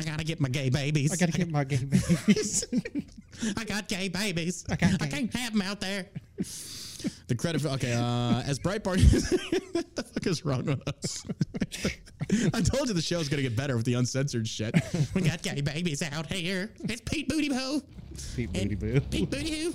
I gotta get my gay babies. I gotta get my gay babies. I got gay babies. I, got gay- can't have them out there. The credit for okay, uh, as Breitbart, what the fuck is wrong with us? I told you the show's gonna get better with the uncensored shit. We got gay babies out here. It's Pete Booty Boo. Pete Booty Boo. Pete Booty Hoo.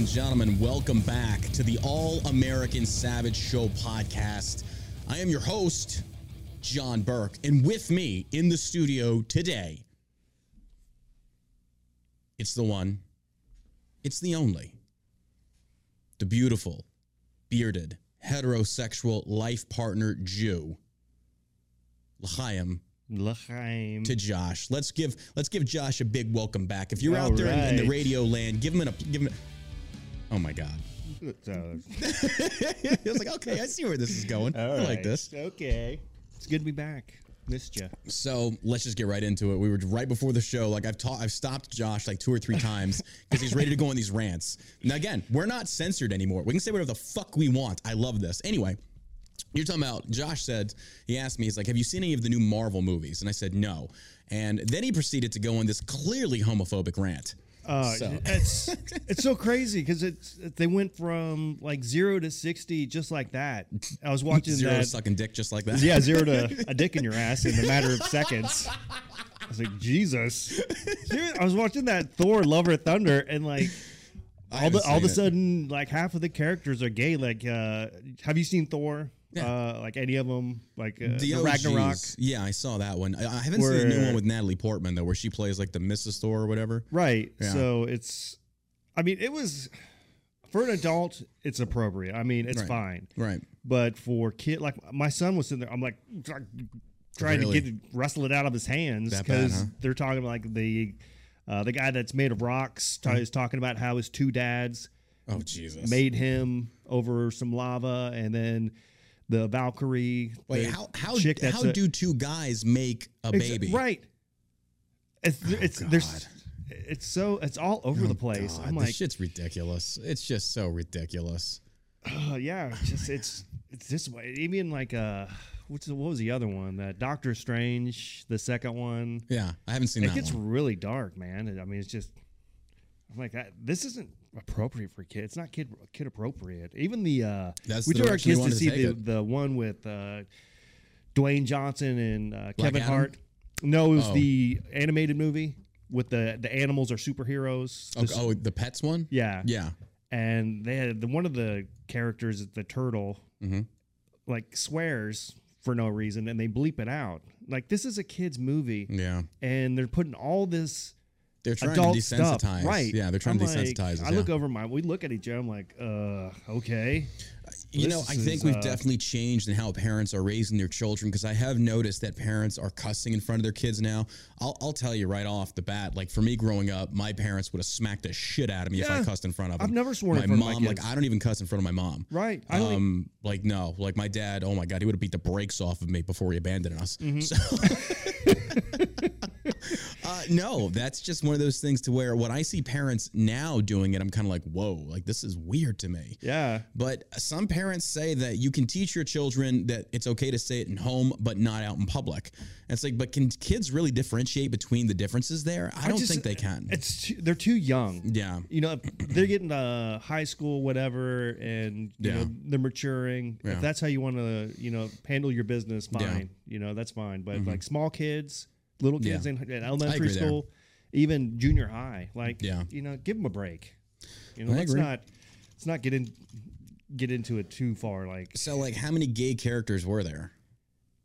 and gentlemen. Welcome back to the All American Savage Show podcast. I am your host, John Burk, and with me in the studio today, it's the one, it's the only, the beautiful, bearded, heterosexual life partner Jew, L'chaim L'chaim. to Josh. Let's give let's give Josh a big welcome back. If you're All out there in, in the radio land, give him a give him. Oh my God! So, I was like, okay, I see where this is going. I all like this. Okay. It's good to be back. Missed you. So let's just get right into it. We were right before the show. Like I've taught, I've stopped Josh like two or three times because he's ready to go on these rants. Now again, we're not censored anymore. We can say whatever the fuck we want. I love this. Anyway, you're talking about. Josh said he asked me, he's like, "Have you seen any of the new Marvel movies?" And I said no. And then he proceeded to go on this clearly homophobic rant. Uh, So- it's it's so crazy because it's they went from like zero to sixty just like that. I was watching Zero that. sucking dick just like that. Yeah, zero to a dick in your ass in a matter of seconds. I was like, Jesus. I was watching that Thor Love or Thunder and like all the all of a sudden like half of the characters are gay. Like uh have you seen Thor? Uh like any of them? Like uh, the. Ragnarok? Yeah, I saw that one. I, I haven't seen the new one with Natalie Portman though, where she plays like the Mrs. Thor or whatever. Right. Yeah. So it's I mean, it was for an adult, it's appropriate. I mean, it's Right. fine. Right. But for kid, like my son was sitting there, I'm like trying Really? to get wrestle it out of his hands because huh? they're talking about like the uh, the guy that's made of rocks t- is talking about how his two dads Oh Jesus. made him over some lava, and then the Valkyrie. Wait, the how how how a- do two guys make a baby? Right. It's it's there's it's so it's all over the place. Oh, God, I'm like, shit's ridiculous. It's just so ridiculous. uh, yeah, just it's it's this way. Even like uh, what's the, what was the other one? That Doctor Strange, the second one. Yeah, I haven't seen It that gets one. really dark, man. I mean, it's just I'm like this isn't appropriate for kids. It's not kid kid appropriate. Even the uh, That's we the took our kids to see the it. the one with uh, Dwayne Johnson and uh, Kevin Adam? Hart. No, it was Oh. the animated movie with the the animals are superheroes. Oh, oh, the pets one. yeah, Yeah. and they had the one of the characters, the turtle, Mhm. like swears for no reason, and they bleep it out. Like this is a kids movie, Yeah. and they're putting all this They're trying to stuff, desensitize. right? Yeah, they're trying I'm to like- desensitize us. I yeah. look over my, we look at each other. I'm like, uh, okay. You know, I think is, we've uh, definitely changed in how parents are raising their children because I have noticed that parents are cussing in front of their kids now. I'll, I'll tell you right off the bat, like for me growing up, my parents would have smacked the shit out of me if I cussed in front of them. I've never sworn my in front of my mom, like. I don't even cuss in front of my mom. Right. I. Um, like no, like my dad. Oh my god, he would have beat the brakes off of me before he abandoned us. Mm-hmm. So, Uh, no, that's just one of those things to where when I see parents now doing it, I'm kind of like, whoa, like this is weird to me. Yeah. But some parents say that you can teach your children that it's okay to say it in home, but not out in public. And it's like, but can kids really differentiate between the differences there? I, don't just- think they can. It's too, they're too young. Yeah. You know, they're getting to high school, whatever, and you Yeah. know they're maturing. Yeah. If that's how you want to, you know, handle your business, fine. Yeah. You know, that's fine. But like small kids, little kids. Yeah. in, in elementary agree there. school, even junior high, like Yeah. you know, give them a break. You know, I let's agree. not let's not get in get into it too far. Like So, like, how many gay characters were there?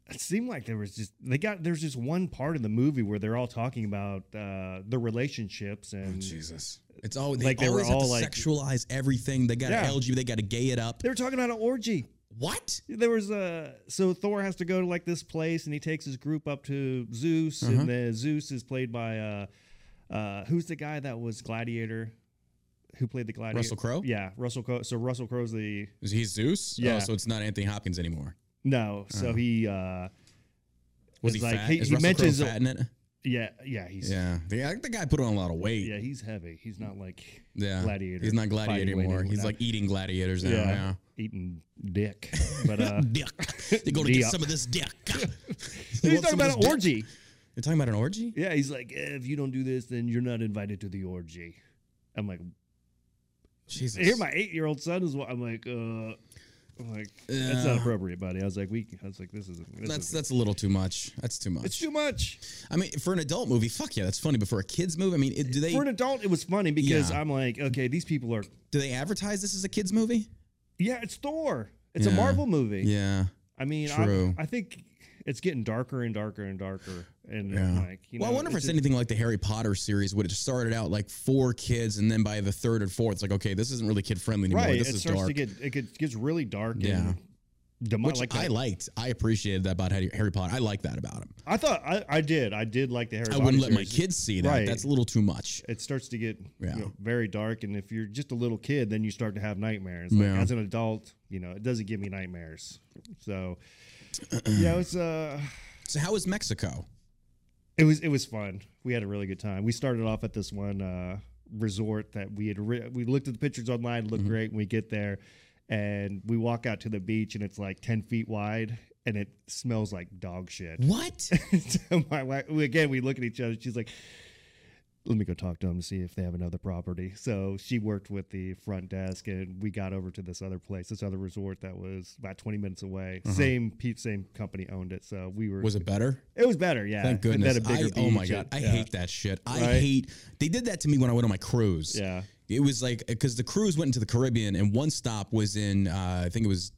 it seemed like there was just they got there's just one part in the movie where they're all talking about uh the relationships and Jesus. It's all they Like, they were all, like- sexualize everything. They got to Yeah. LG, they got to gay it up. they were talking about an orgy. What? There was a so Thor has to go to like this place and he takes his group up to Zeus Uh-huh. and then Zeus is played by uh uh who's the guy that was Gladiator who played the Gladiator Russell Crowe? yeah Russell Crowe so Russell Crowe's the Is he Zeus? Yeah. Oh, so it's not Anthony Hopkins anymore. no so he uh Was he like, fat? he- Is he Russell Crowe mentions- fat in it? yeah yeah he's yeah. The, the guy put on a lot of weight. Yeah, he's heavy he's not like Yeah. Gladiator He's not gladiator anymore. He's like eating gladiators now. yeah, Yeah. Eating dick but uh Dick. They're going to get some of this dick. he's talking about an dick? orgy You're talking about an orgy? Yeah, he's like, "Eh, if you don't do this, then you're not invited to the orgy. I'm like, Jesus. here my eight year old son is. wa- I'm like, uh, I'm like, that's not appropriate, buddy. I was like, we. I was like, this isn't. This that's is, that's a little too much. That's too much. it's too much I mean, for an adult movie, fuck yeah, that's funny. But for a kids movie, I mean, it, do they for an adult. It was funny because Yeah. I'm like, okay, these people are. do they advertise this as a kids movie? Yeah, it's Thor. It's a Marvel movie. Yeah. I mean, True. I, I think it's getting darker and darker and darker. And Yeah. like, you know, well, I wonder if it's just- anything like the Harry Potter series, would it started out like four kids, and then by the third and fourth, it's like, okay, this isn't really kid friendly anymore. right. This it is starts dark. to get it gets, gets really dark. Yeah. And which like I liked. I appreciated that about Harry, Harry Potter. I like that about him. I thought I, I did. I did like the Harry Potter. I wouldn't let my series. kids see that. Right. That's a little too much. It starts to get you know, very dark, and if you're just a little kid, then you start to have nightmares. Like, Yeah. As an adult, you know, it doesn't give me nightmares. So, yeah, it's uh, So how was Mexico? it was it was fun. We had a really good time. We started off at this one uh, resort that we had. Re- we looked at the pictures online, looked great. And we get there, and we walk out to the beach, and it's like ten feet wide, and it smells like dog shit. What? so my wife, again, we look at each other. She's like, "Let me go talk to them to see if they have another property." So she worked with the front desk, and we got over to this other place, this other resort that was about twenty minutes away. Uh-huh. Same pe- same company owned it, so we were. Was it better? It was better, yeah. Thank goodness. a bigger I, oh my god, and- I yeah. hate that shit. I Right? hate. They did that to me when I went on my cruise. Yeah, It was like because the cruise went into the Caribbean, and one stop was in uh, I think it was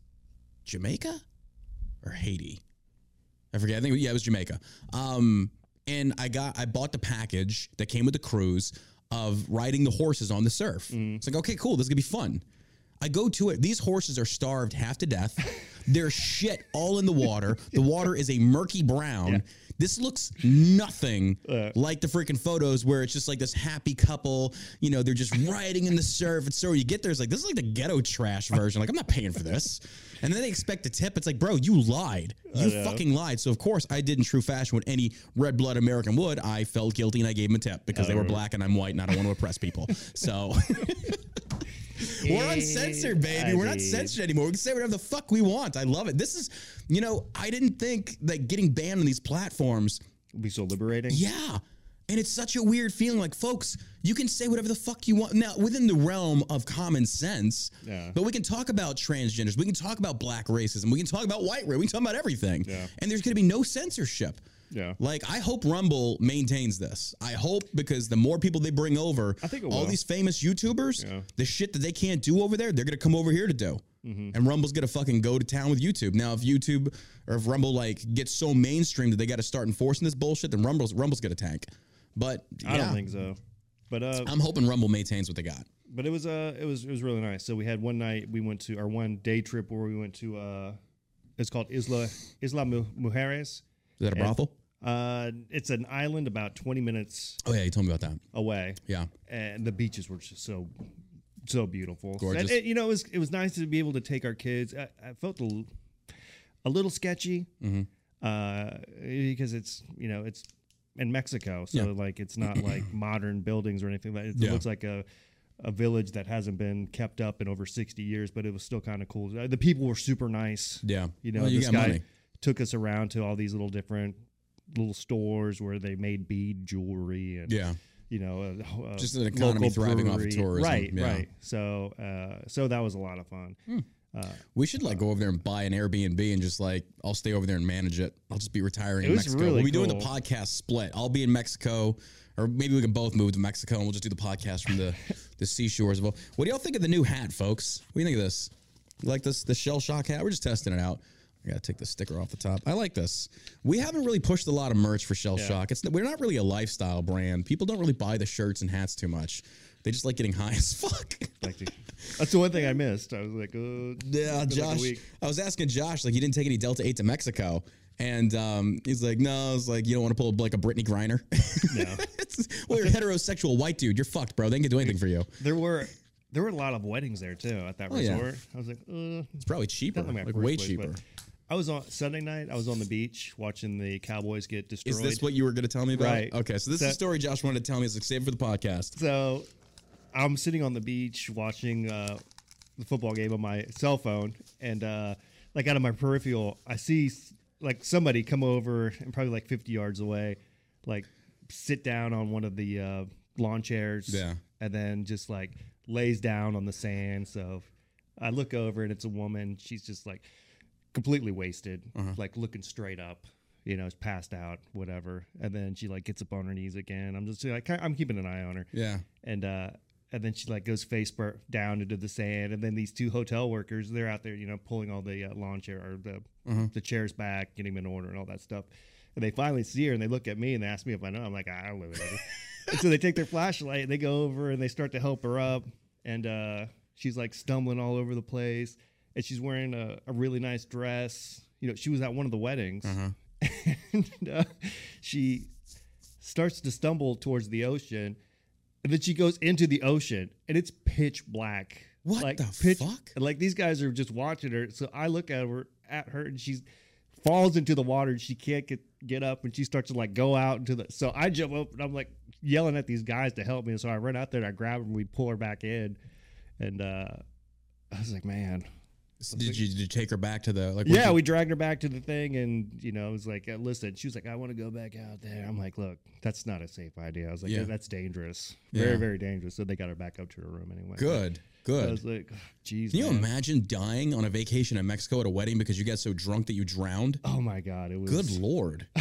Jamaica or Haiti. I forget. I think yeah, it was Jamaica. Um, and I got I bought the package that came with the cruise of riding the horses on the surf. It's like okay, cool. This is gonna be fun. I go to it. These horses are starved half to death. They're shit all in the water. The water is a murky brown. This looks nothing like the freaking photos where it's just like this happy couple. You know, they're just riding in the surf. And so you get there, it's like this is like the ghetto trash version. Like I'm not paying for this. And then they expect a tip. It's like, bro, you lied. You fucking lied. So of course I did in true fashion what any red blood American would. I felt guilty and I gave them a tip because they were um. black and I'm white and I don't want to oppress people. So. We're uncensored, baby. We're not censored anymore. We can say whatever the fuck we want. I love it. This is, you know, I didn't think that getting banned on these platforms, It'd be so liberating. yeah. And it's such a weird feeling. Like, folks, you can say whatever the fuck you want. Now, within the realm of common sense, Yeah. but we can talk about transgenders. We can talk about black racism. We can talk about white race. We can talk about everything. Yeah. And there's going to be no censorship. Yeah. Like, I hope Rumble maintains this. I hope because the more people they bring over, I think all these famous YouTubers, Yeah. the shit that they can't do over there, they're going to come over here to do. Mm-hmm. And Rumble's going to fucking go to town with YouTube. Now, if YouTube or if Rumble like gets so mainstream that they got to start enforcing this bullshit, then Rumble's Rumble's going to tank. But I don't think so. But uh, I'm hoping Rumble maintains what they got. but it was uh it was it was really nice. So we had one night we went to our one day trip where we went to uh it's called Isla Isla Mujeres. Is that a brothel? Uh, it's an island about 20 minutes Oh yeah, you told me about that. away, Yeah, and the beaches were just so so beautiful. Gorgeous. And it- you know, it was it was nice to be able to take our kids. I, I felt a, l- a little sketchy Mm-hmm. uh, because it's you know it's in Mexico, so Yeah. like it's not like modern buildings or anything like it Yeah. looks like a a village that hasn't been kept up in over 60 years, but it was still kind of cool. Uh, The people were super nice. Yeah. You know, Well, you this got guy money. Took us around to all these little different little stores where they made bead jewelry and Yeah. you know, uh, a, a uh, Just an economy thriving off of tourism, Right, yeah. right. So, uh, so that was a lot of fun. Hmm. Uh, we should like go over there and buy an Airbnb and just like I'll stay over there and manage it. I'll just be retiring in Mexico. really we'll be doing the podcast split. I'll be in Mexico, or maybe we can both move to Mexico and we'll just do the podcast from the the seashores. of What do y'all think of the new hat, folks? What do you think of this? You like this the shell shock hat? We're just testing it out. I gotta take the sticker off the top. I like this. We haven't really pushed a lot of merch for Shell Shock. It's we're not really a lifestyle brand. People don't really buy the shirts and hats too much. They just like getting high as fuck. Like the- that's the one thing I missed. I was like, uh, Yeah, like Josh. week. I was asking Josh, like, he didn't take any Delta 8 to Mexico. And um, he's like, no, it's like, you don't want to pull like a Brittney Griner. No. Well, you're a heterosexual white dude. You're fucked, bro. They gonna do anything for you. there were there were a lot of weddings there too at that Oh, yeah. resort. I was like, uh, It's probably cheaper, like way cheaper. I was on Sunday night. I was on the beach watching the Cowboys get destroyed. Is this what you were gonna tell me about? Right. Okay, so this So- is a story Josh wanted to tell me. It's like save for the podcast. So I'm sitting on the beach watching uh, the football game on my cell phone, and uh, like out of my peripheral, I see like somebody come over and probably like 50 yards away, like sit down on one of the uh, lawn chairs, Yeah. and then just like lays down on the sand. So I look over and it's a woman. She's just like completely wasted, Uh-huh. like looking straight up. You know, is passed out, whatever, and then she like gets up on her knees again. I'm just like, I'm keeping an eye on her Yeah. and uh and then she like goes face bur- down into the sand and then these two hotel workers they're out there you know pulling all the uh, lawn chair or the the chairs back getting them in order and all that stuff and they finally see her and they look at me and they ask me if i know i'm like i don't know so they take their flashlight and they go over and they start to help her up and uh she's like stumbling all over the place and she's wearing a, a really nice dress you know she was at one of the weddings and uh, she starts to stumble towards the ocean, and then she goes into the ocean, and it's pitch black. What like the pitch, fuck? And like these guys are just watching her. So I look at her, at her, and she falls into the water, and she can't get get up, and she starts to like go out into the. So I jump up, and I'm like yelling at these guys to help me. And so I run out there, and I grab her, and we pull her back in, and uh, I was like, man. Did you, did you take her back to the like? Yeah, what'd we dragged her back to the thing, and you know, it was like, uh, listen. She was like, I want to go back out there. I'm like, look, that's not a safe idea. I was like, Yeah. that's dangerous, Yeah. very, very dangerous. So they got her back up to her room anyway. you- good, I good. was like, jeez, Can you man. imagine dying on a vacation in Mexico at a wedding because you got so drunk that you drowned? Oh my god, it was Good lord.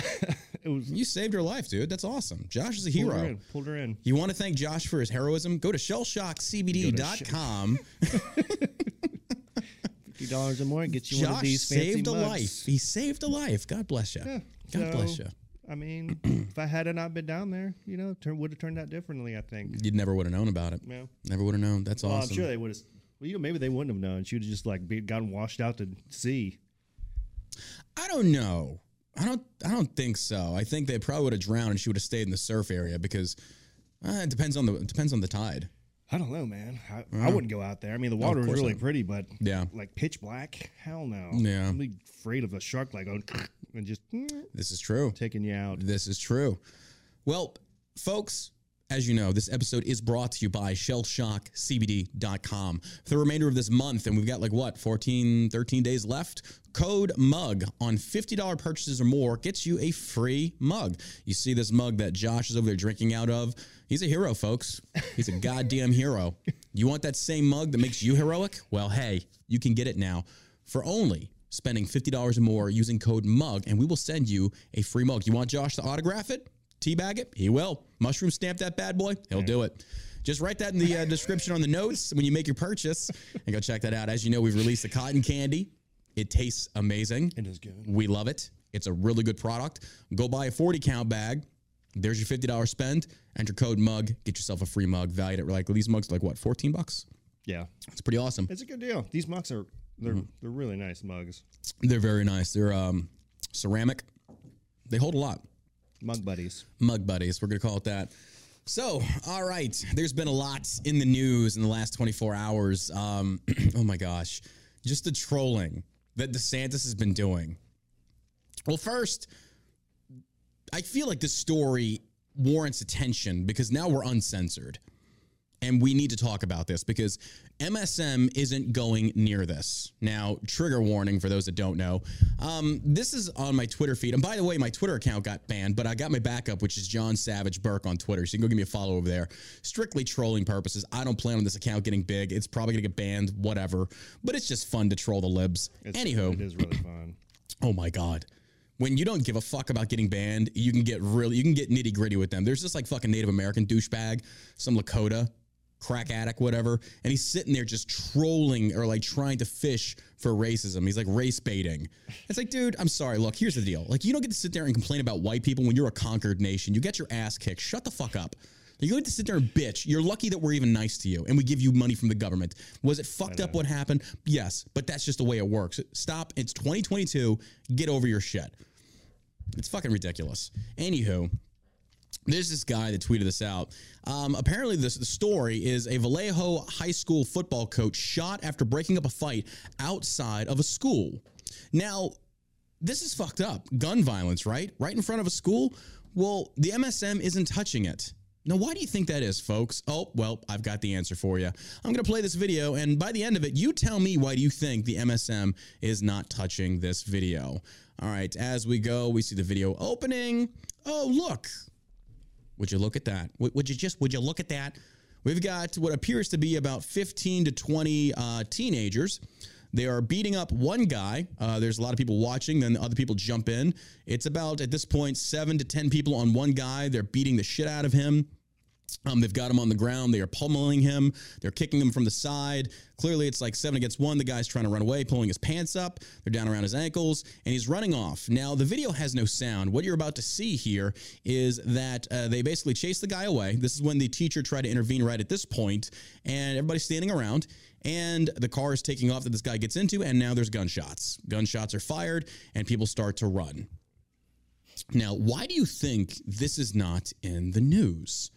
It was You saved her life, dude. That's awesome. Josh is a pulled her hero. in, pulled her in. You want to thank Josh for his heroism? Go to shellshockcbd.com. Fifty dollars or more gets you one of Josh these fancy saved a mugs. life. He saved a life. God bless you. Yeah, God bless you. I mean, if I had not been down there, you know, would have turned out differently. I think. You never would have known about it. Yeah. Never would have known. That's Well, awesome. I'm sure they would have. Well, you know, maybe they wouldn't have known. She would have just like be, gotten washed out to sea. I don't know. I don't. I don't think so. I think they probably would have drowned and she would have stayed in the surf area because uh, it depends on the it depends on the tide. I don't know, man. I, I wouldn't go out there. I mean, the oh, water was really not. pretty, but Yeah. like pitch black. Hell no. Yeah. I'm afraid of a shark like going and just This is true. taking you out. This is true. Well, folks, as you know, this episode is brought to you by shellshockcbd.com. For the remainder of this month, and we've got like what, 14, 13 days left, code MUG on $50 purchases or more gets you a free mug. You see this mug that Josh is over there drinking out of? He's a hero, folks. He's a goddamn hero. You want that same mug that makes you heroic? Well, hey, you can get it now for only spending $50 or more using code MUG, and we will send you a free mug. You want Josh to autograph it? Teabag it? He will. Mushroom stamp that bad boy? He'll do it. Just write that in the uh, description on the notes when you make your purchase and go check that out. As you know, we've released the cotton candy. It tastes amazing. It is good. We love it. It's a really good product. Go buy a 40 count bag. There's your $50 spend. Enter code MUG. Get yourself a free mug valued at like these mugs are like what, 14 bucks? Yeah, It's pretty awesome. it's a good deal. These mugs are they're Mm-hmm. they're really nice mugs. They're very nice. They're um, ceramic. They hold a lot. Mug buddies. Mug buddies, we're going to call it that. So, all right, there's been a lot in the news in the last 24 hours. Um, oh my gosh, just the trolling that DeSantis has been doing. Well, first, I feel like this story warrants attention because now we're uncensored. And we need to talk about this because MSM isn't going near this. Now, trigger warning for those that don't know. Um, this is on my Twitter feed. And by the way, my Twitter account got banned, but I got my backup, which is John Savage Burk on Twitter. So you can go give me a follow over there. Strictly trolling purposes. I don't plan on this account getting big. It's probably going to get banned, whatever. But it's just fun to troll the libs. It's, Anywho. it is really fun. Oh my god. When you don't give a fuck about getting banned, you can get really you can get nitty gritty with them. There's this like fucking Native American douchebag, some Lakota, crack addict, whatever, and he's sitting there just trolling or like trying to fish for racism. He's like race baiting. It's like, dude, I'm sorry. Look, here's the deal. Like, you don't get to sit there and complain about white people when you're a conquered nation. You get your ass kicked. Shut the fuck up. You get to sit there and bitch. You're lucky that we're even nice to you and we give you money from the government. Was it fucked up what happened? Yes, but that's just the way it works. Stop. It's 2022. Get over your shit. It's fucking ridiculous. Anywho, there's this guy that tweeted this out. Um, apparently, this the story is a Vallejo high school football coach shot after breaking up a fight outside of a school. Now, this is fucked up. Gun violence, right? Right in front of a school. Well, the MSM isn't touching it. Now, why do you think that is, folks? Oh, well, I've got the answer for you. I'm going to play this video, and by the end of it, you tell me why do you think the MSM is not touching this video. All right, as we go, we see the video opening. Oh, look, would you look at that? Would, you just, would you look at that? We've got what appears to be about 15 to 20 uh, teenagers. They are beating up one guy. Uh, there's a lot of people watching, then other people jump in. It's about, at this point, seven to 10 people on one guy. They're beating the shit out of him. Um, they've got him on the ground. They are pummeling him. They're kicking him from the side. Clearly, it's like seven against one. The guy's trying to run away, pulling his pants up. They're down around his ankles, and he's running off. Now, the video has no sound. What you're about to see here is that uh, they basically chase the guy away. This is when the teacher tried to intervene right at this point, and everybody's standing around. And the car is taking off that this guy gets into, and now there's gunshots. Gunshots are fired, and people start to run. Now, why do you think this is not in the news?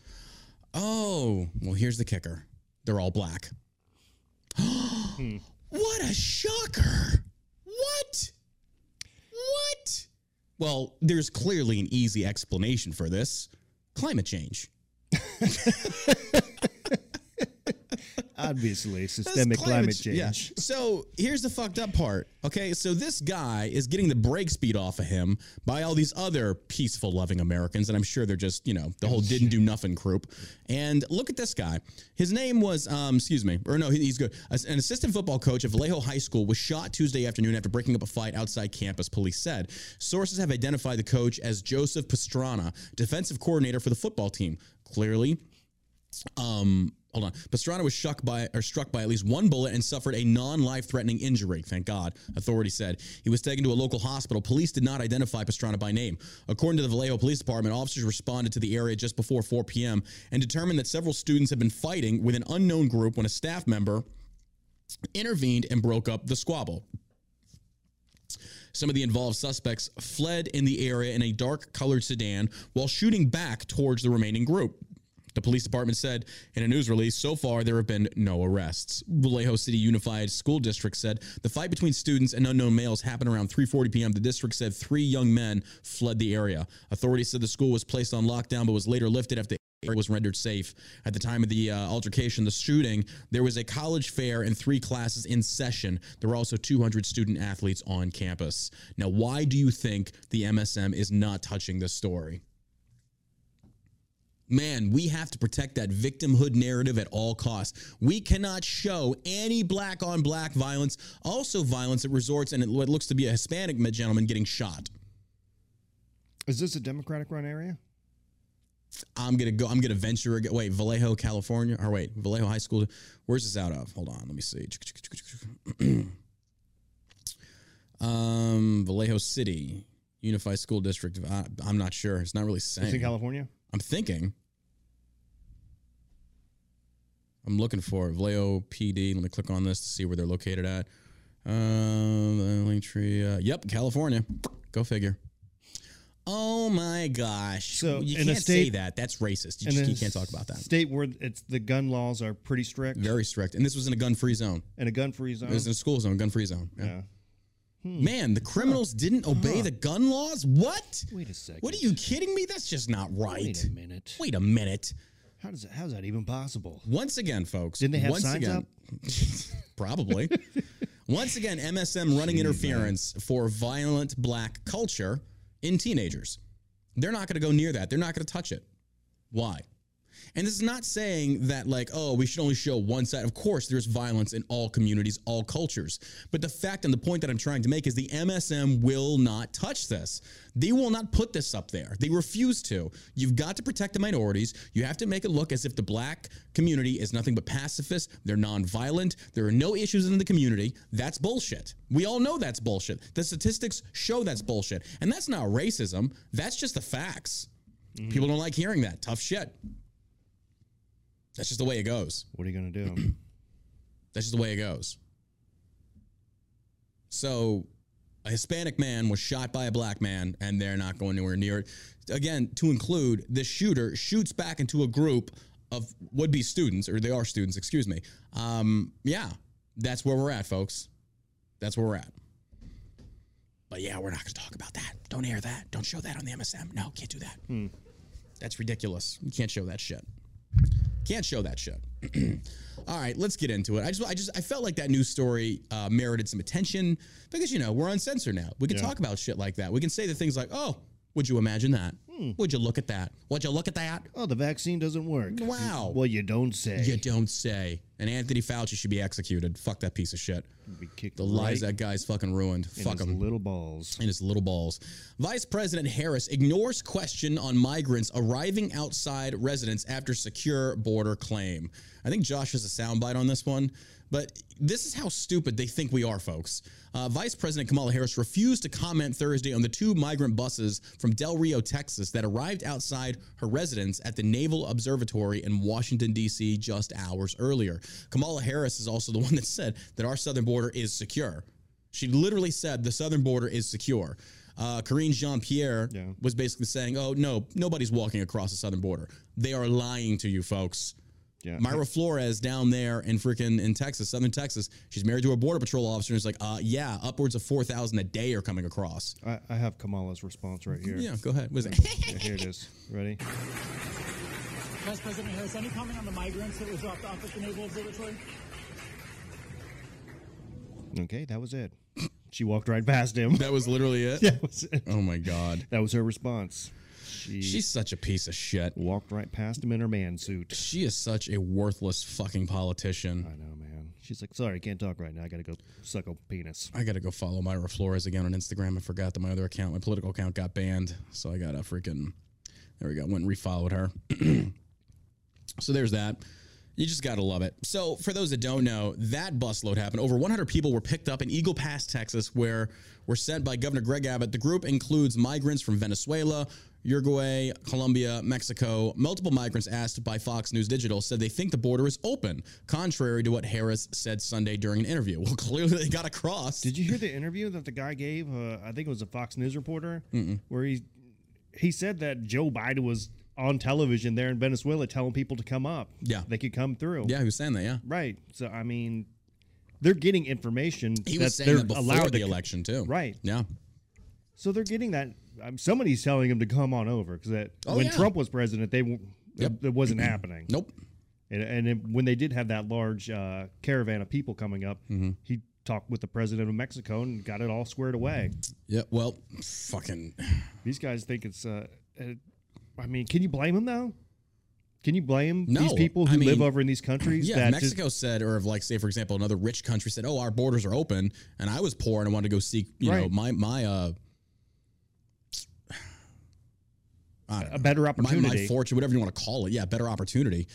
Oh, well, here's the kicker. They're all black. Hmm. What a shocker. What? What? Well, there's clearly an easy explanation for this climate change. Obviously, systemic climate, ch- change. yeah. So here's the fucked up part. Okay, so this guy is getting the brake speed off of him by all these other peaceful, loving Americans, and I'm sure they're just you know the whole didn't do nothing group. And look at this guy. His name was, um, excuse me, or no, he- he's good. An assistant football coach at Vallejo High School was shot Tuesday afternoon after breaking up a fight outside campus. Police said sources have identified the coach as Joseph Pastrana, defensive coordinator for the football team. Clearly, um, hold on. Pastrana was struck by or struck by at least one bullet and suffered a non-life threatening injury. Thank God, authorities said he was taken to a local hospital. Police did not identify Pastrana by name. According to the Vallejo Police Department, officers responded to the area just before 4 p.m. and determined that several students had been fighting with an unknown group when a staff member intervened and broke up the squabble. Some of the involved suspects fled in the area in a dark colored sedan while shooting back towards the remaining group. The police department said in a news release, so far there have been no arrests. Vallejo City Unified School District said the fight between students and unknown males happened around 3:40 p.m. The district said three young men fled the area. Authorities said the school was placed on lockdown but was later lifted after area was rendered safe. At the time of the uh, altercation, the shooting, there was a college fair and three classes in session. There were also 200 student athletes on campus. Now, why do you think the MSM is not touching this story? Man, we have to protect that victimhood narrative at all costs. We cannot show any black on black violence, also violence that resorts in what looks to be a Hispanic gentleman getting shot. Is this a Democratic run area? I'm gonna go. I'm gonna venture. Wait, Vallejo, California, or wait, Vallejo High School. Where's this out of? Hold on, let me see. um, Vallejo City Unified School District. I, I'm not sure. It's not really Is it saying. California? I'm thinking. I'm looking for. Vallejo PD. Let me click on this to see where they're located at. Um, Linktree. Uh, yep, California. Go figure. Oh my gosh! So, you can't say that. That's racist. You, just, you can't talk about that. State where it's the gun laws are pretty strict Very strict. And this was in a gun-free zone. and a gun free zone. It was in a school zone, gun-free zone. Yeah. yeah. Man, the criminals didn't obey the gun laws? What? Wait a second. What are you kidding me? That's just not right. Wait a minute. Wait a minute. How does that, how's that even possible? Once again, folks. Didn't they have once signs again, probably. Once again, MSM running interference for violent black culture in teenagers. They're not going to go near that. They're not going to touch it. Why? And this is not saying that, like, oh, we should only show one side. Of course, there's violence in all communities, all cultures. But the fact and the point that I'm trying to make is the MSM will not touch this. They will not put this up there. They refuse to. You've got to protect the minorities. You have to make it look as if the black community is nothing but pacifist. They're nonviolent. There are no issues in the community. That's bullshit. We all know that's bullshit. The statistics show that's bullshit. And that's not racism, that's just the facts. People don't like hearing that. Tough shit. That's just the way it goes. What are you going to do? That's just the way it goes. So, a Hispanic man was shot by a black man, and they're not going anywhere near it. Again, to include, the shooter shoots back into a group of would be students, or they are students, excuse me. Um, yeah, that's where we're at, folks. That's where we're at. But yeah, we're not going to talk about that. Don't air that. Don't show that on the MSM. No, can't do that. That's ridiculous. You can't show that shit. Can't show that shit. All right, let's get into it. I just, I just, I felt like that news story uh, merited some attention because you know we're uncensored now. We can Yeah. talk about shit like that. We can say the things like, "Oh, would you imagine that? Hmm. Would you look at that? Would you look at that? oh, the vaccine doesn't work. Wow. Well, you don't say. You don't say." And Anthony Fauci should be executed. Fuck that piece of shit. Be kicked The lies right that guy's fucking ruined. in Fuck his him. little balls. in his little balls. Vice President Harris ignores question on migrants arriving outside residence after secure border claim. I think Josh has a soundbite on this one, but this is how stupid they think we are, folks. Uh, Vice President Kamala Harris refused to comment Thursday on the two migrant buses from Del Rio, Texas, that arrived outside her residence at the Naval Observatory in Washington, D.C., just hours earlier. Kamala Harris is also the one that said that our southern border is secure. She literally said the southern border is secure. Uh, Karine Jean Pierre Yeah. was basically saying, "Oh no, nobody's walking across the southern border. They are lying to you, folks." Yeah. Mayra Flores down there in freaking in Texas, southern Texas, she's married to a border patrol officer. And it's like, uh, yeah, upwards of four thousand a day are coming across. I, I have Kamala's response right here. Yeah, go ahead. What is it? Yeah, here it is. Ready? Vice President Harris, any comment on the migrants that were dropped off at the Naval Observatory? Okay, that was it. She walked right past him. that was literally it. that was it. Oh my god, That was her response. She she's such a piece of shit. walked right past him in her man suit. She is such a worthless fucking politician. I know, man. She's like, sorry, I can't talk right now. I gotta go suck a penis. I gotta go follow Mayra Flores again on Instagram. I forgot that my other account, my political account, got banned, so I gotta freaking. There we go. Went and refollowed her. so there's that. You just gotta love it. So for those that don't know, that busload happened. Over 100 people were picked up in Eagle Pass, Texas, where were sent by Governor Greg Abbott. The group includes migrants from Venezuela, Uruguay, Colombia, Mexico. Multiple migrants asked by Fox News Digital said they think the border is open, contrary to what Harris said Sunday during an interview. Well, clearly they got across. Did you hear the interview that the guy gave? Uh, I think it was a Fox News reporter, where he he said that Joe Biden was on television there in Venezuela telling people to come up. Yeah. they could come through. Yeah, he was saying that. Yeah, right. So I mean, they're getting information. he that was saying they're that before allowed the election too. Right. Yeah. So they're getting that. Um, somebody's telling him to come on over because that Oh, when yeah. Trump was president, they Yep. it, it wasn't happening. Nope. And, and it, when they did have that large uh, caravan of people coming up, Mm-hmm. he talked with the president of Mexico and got it all squared away. Yeah. Well, fucking. These guys think it's. Uh, uh, I mean, can you blame them though? Can you blame No, these people who I live over in these countries? Yeah, that just- Mexico said, or if like say for example, another rich country said, "Oh, our borders are open," and I was poor and I wanted to go seek, you know, my my uh, I don't a better opportunity. my fortune, whatever you want to call it. Yeah, better opportunity.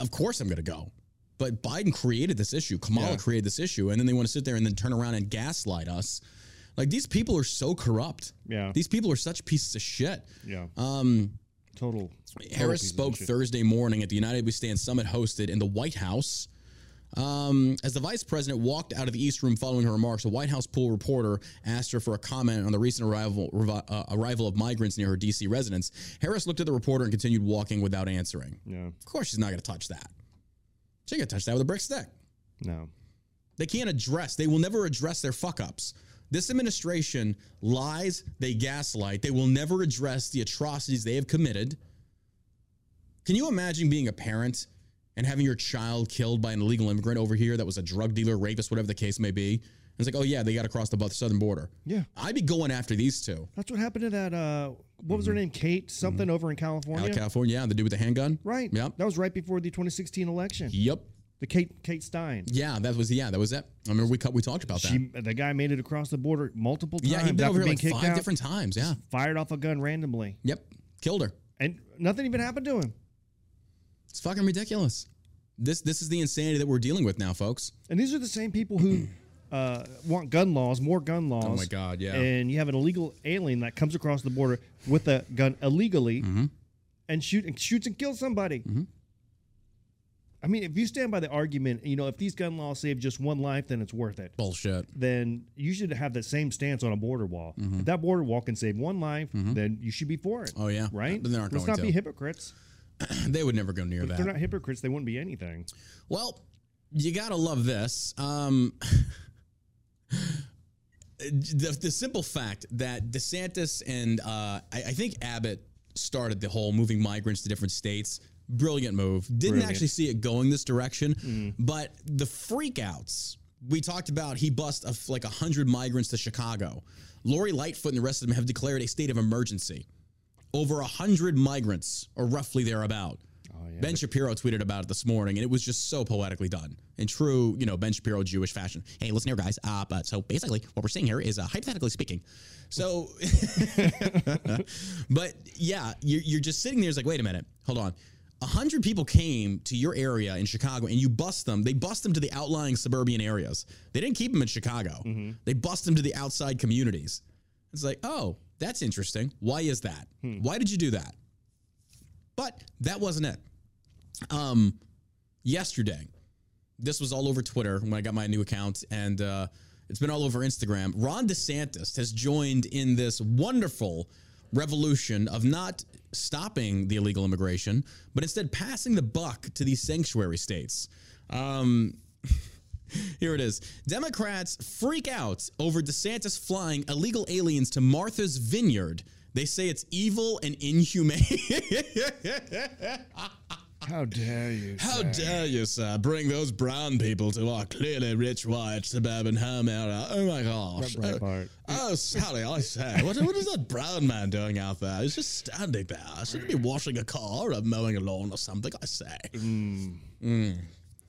Of course, I'm going to go. But Biden created this issue. Kamala Yeah. created this issue, and then they want to sit there and then turn around and gaslight us. Like these people are so corrupt. Yeah. These people are such pieces of shit. yeah, Um, total. Harris spoke. Thursday morning at the United We Stand summit hosted in the White House. Um, as the vice president walked out of the East Room following her remarks, a White House pool reporter asked her for a comment on the recent arrival uh, arrival of migrants near her D.C. residence. Harris looked at the reporter and continued walking without answering. Yeah, Of course, she's not going to touch that. She ain't going to touch that with a brick stick. no. They can't address. They will never address their fuck ups. This administration lies, they gaslight, they will never address the atrocities they have committed. Can you imagine being a parent and having your child killed by an illegal immigrant over here that was a drug dealer, rapist, whatever the case may be? And it's like, oh yeah, they got to cross the southern border. Yeah. I'd be going after these two. That's what happened to that. Uh, what was her name? Kate something over in Mm-hmm. Out California. of California, yeah, the dude with the handgun. Right. Yep. That was right before the 2016 election. Yep. The Kate Kate Stein. Yeah, that was yeah, that was it. I remember we cut, we talked about that. She, the guy made it across the border multiple times yeah, he'd been over here like five out. different times. Yeah. Fired off a gun randomly, Yep. Killed her. and nothing even happened to him. It's fucking ridiculous. This this is the insanity that we're dealing with now, folks. And these are the same people who uh, want gun laws, more gun laws. Oh my God, yeah. And you have an illegal alien that comes across the border with a gun illegally Mm-hmm. and shoot and shoots and kills somebody. I mean, if you stand by the argument, you know, if these gun laws save just one life, then it's worth it. Bullshit. Then you should have the same stance on a border wall. If that border wall can save one life, then you should be for it. Mm-hmm. Oh, yeah. right. But they aren't Let's going not to. be hypocrites. They would never go near If that. they're not hypocrites, they wouldn't be anything. Well, you gotta love this. Um, the, the simple fact that DeSantis and uh, I, I think Abbott started the whole moving migrants to different states. Brilliant move. Didn't Brilliant. actually see it going this direction, but the freakouts we talked about. He bust a, like a hundred migrants to Chicago. Lori Lightfoot and the rest of them have declared a state of emergency. Over a hundred migrants, or roughly thereabout. Ben Shapiro tweeted about it this morning, and it was just so poetically done in true, you know, Ben Shapiro Jewish fashion. Hey, listen here, guys. Uh, but so basically, what we're seeing here is, uh, hypothetically speaking, so, but yeah, you're, you're just sitting there. It's like, wait a minute, hold on. A hundred people came to your area in Chicago, and you bust them. They bust them to the outlying suburban areas. They didn't keep them in Chicago. They bust them to the outside communities. It's like, oh, that's interesting. Why is that? Why did you do that? But that wasn't it. Um, yesterday, this was all over Twitter when I got my new account, and uh, it's been all over Instagram. Ron DeSantis has joined in this wonderful revolution of not stopping the illegal immigration, but instead passing the buck to these sanctuary states. Um, here it is. Democrats freak out over DeSantis flying illegal aliens to Martha's Vineyard. They say it's evil and inhumane. How dare you? How dare you, sir, bring those brown people to our clearly rich white suburban home area? Oh my gosh. Right Oh, oh, Sally, I say, what, what is that brown man doing out there? He's just standing there. Shouldn't he be washing a car or mowing a lawn or something, I say. Mm.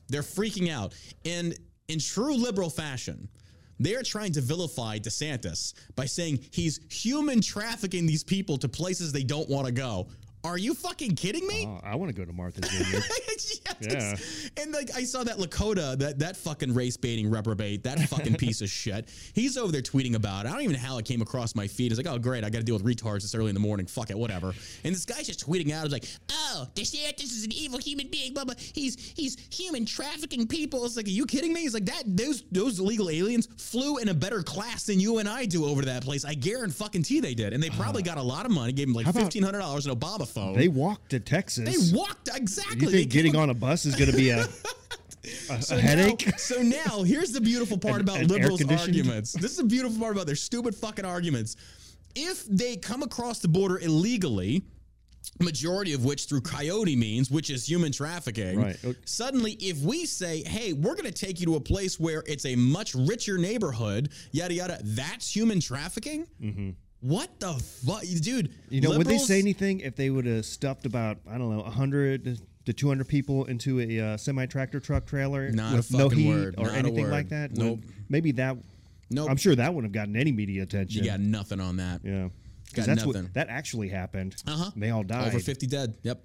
They're freaking out. And in true liberal fashion, they are trying to vilify DeSantis by saying he's human trafficking these people to places they don't want to go. Are you fucking kidding me? Oh, I want to go to Martha's Vineyard. yes. And like I saw that Lakota, that that fucking race baiting reprobate, that fucking piece of shit. He's over there tweeting about it. I don't even know how it came across my feed. It's like, oh great, I got to deal with retards this early in the morning. Fuck it, whatever. And this guy's just tweeting out. It's like, oh, DeSantis is an evil human being. Blah blah. He's he's human trafficking people. It's like, are you kidding me? He's like that. Those those illegal aliens flew in a better class than you and I do over to that place. I guarantee fucking they did, and they probably ah. got a lot of money. Gave him like fifteen hundred dollars an Obama phone. they walked to Texas. They walked exactly. You think getting on a bus is going to be a, a, a headache? Now, so now, here's the beautiful part An- about an liberals' arguments. This is the beautiful part about their stupid fucking arguments. If they come across the border illegally, majority of which through coyote means, which is human trafficking, Right. Suddenly if we say, hey, we're going to take you to a place where it's a much richer neighborhood, yada, yada, that's human trafficking? Mm-hmm. What the fuck? Dude. You know, would they say anything if they would have stuffed about, I don't know, 100 to 200 people into a uh, semi tractor truck trailer Not a with no fucking heat word. or Not a anything word. like that? Would- Nope. Maybe that. Nope. I'm sure that wouldn't have gotten any media attention. You got nothing on that. Yeah. Got that's nothing. What, that actually happened. Uh-huh. They all died. Over 50 dead. Yep.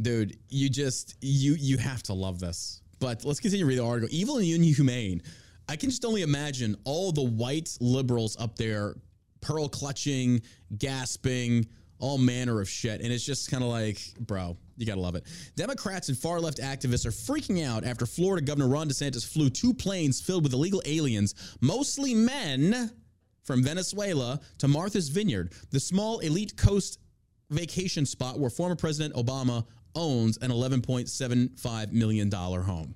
Dude, you just you you have to love this. But let's continue to read the article. Evil and inhumane. I can just only imagine all the white liberals up there pearl clutching, gasping, all manner of shit. And it's just kind of like, bro, you gotta love it. Democrats and far left activists are freaking out after Florida Governor Ron DeSantis flew two planes filled with illegal aliens, mostly men from Venezuela to Martha's Vineyard, the small elite coast vacation spot where former President Obama owns an $11.75 million home.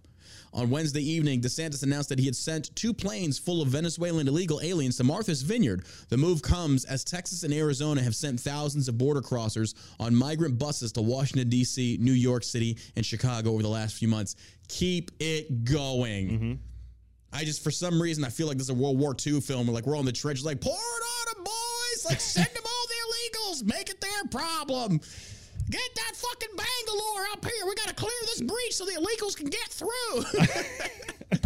On Wednesday evening, DeSantis announced that he had sent two planes full of Venezuelan illegal aliens to Martha's Vineyard. The move comes as Texas and Arizona have sent thousands of border crossers on migrant buses to Washington, D.C., New York City, and Chicago over the last few months. Keep it going. Mm-hmm. I just, for some reason, I feel like this is a World War II film. Where like we're on the trench, like pour it on them, boys. Like send them all the illegals. Make it their problem. Get that fucking Bangalore up here. We got to clear this breach so the illegals can get through.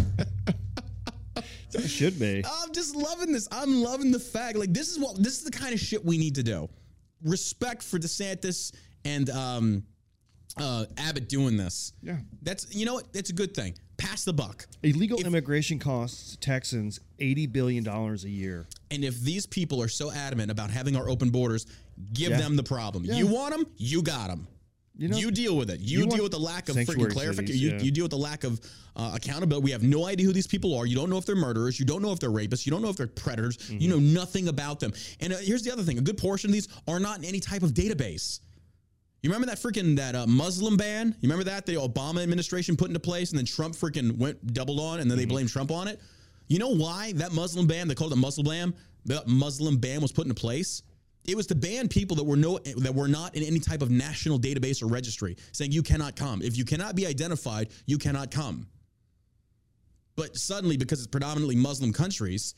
It should be. I'm just loving this. I'm loving the fact. Like this is what this is the kind of shit we need to do. Respect for DeSantis and um, uh, Abbott doing this. Yeah. that's you know what. It's a good thing. Pass the buck. Illegal immigration costs Texans eighty billion dollars a year. And if these people are so adamant about having our open borders, give Yeah. them the problem. Yeah. You want them, you got them. You You, deal with it. You, you deal with the lack of freaking clarification. You, yeah. you deal with the lack of uh, accountability. We have no idea who these people are. You don't know if they're murderers. You don't know if they're rapists. You don't know if they're predators. Mm-hmm. You know nothing about them. And uh, here's the other thing: a good portion of these are not in any type of database. You remember that freaking that uh, Muslim ban? You remember that the Obama administration put into place, and then Trump freaking went doubled on, and then they Mm-hmm. blamed Trump on it. You know why that Muslim ban? They called it Muslim ban. The Muslim ban was put into place. It was to ban people that were no that were not in any type of national database or registry, saying you cannot come. If you cannot be identified, you cannot come. But suddenly, because it's predominantly Muslim countries,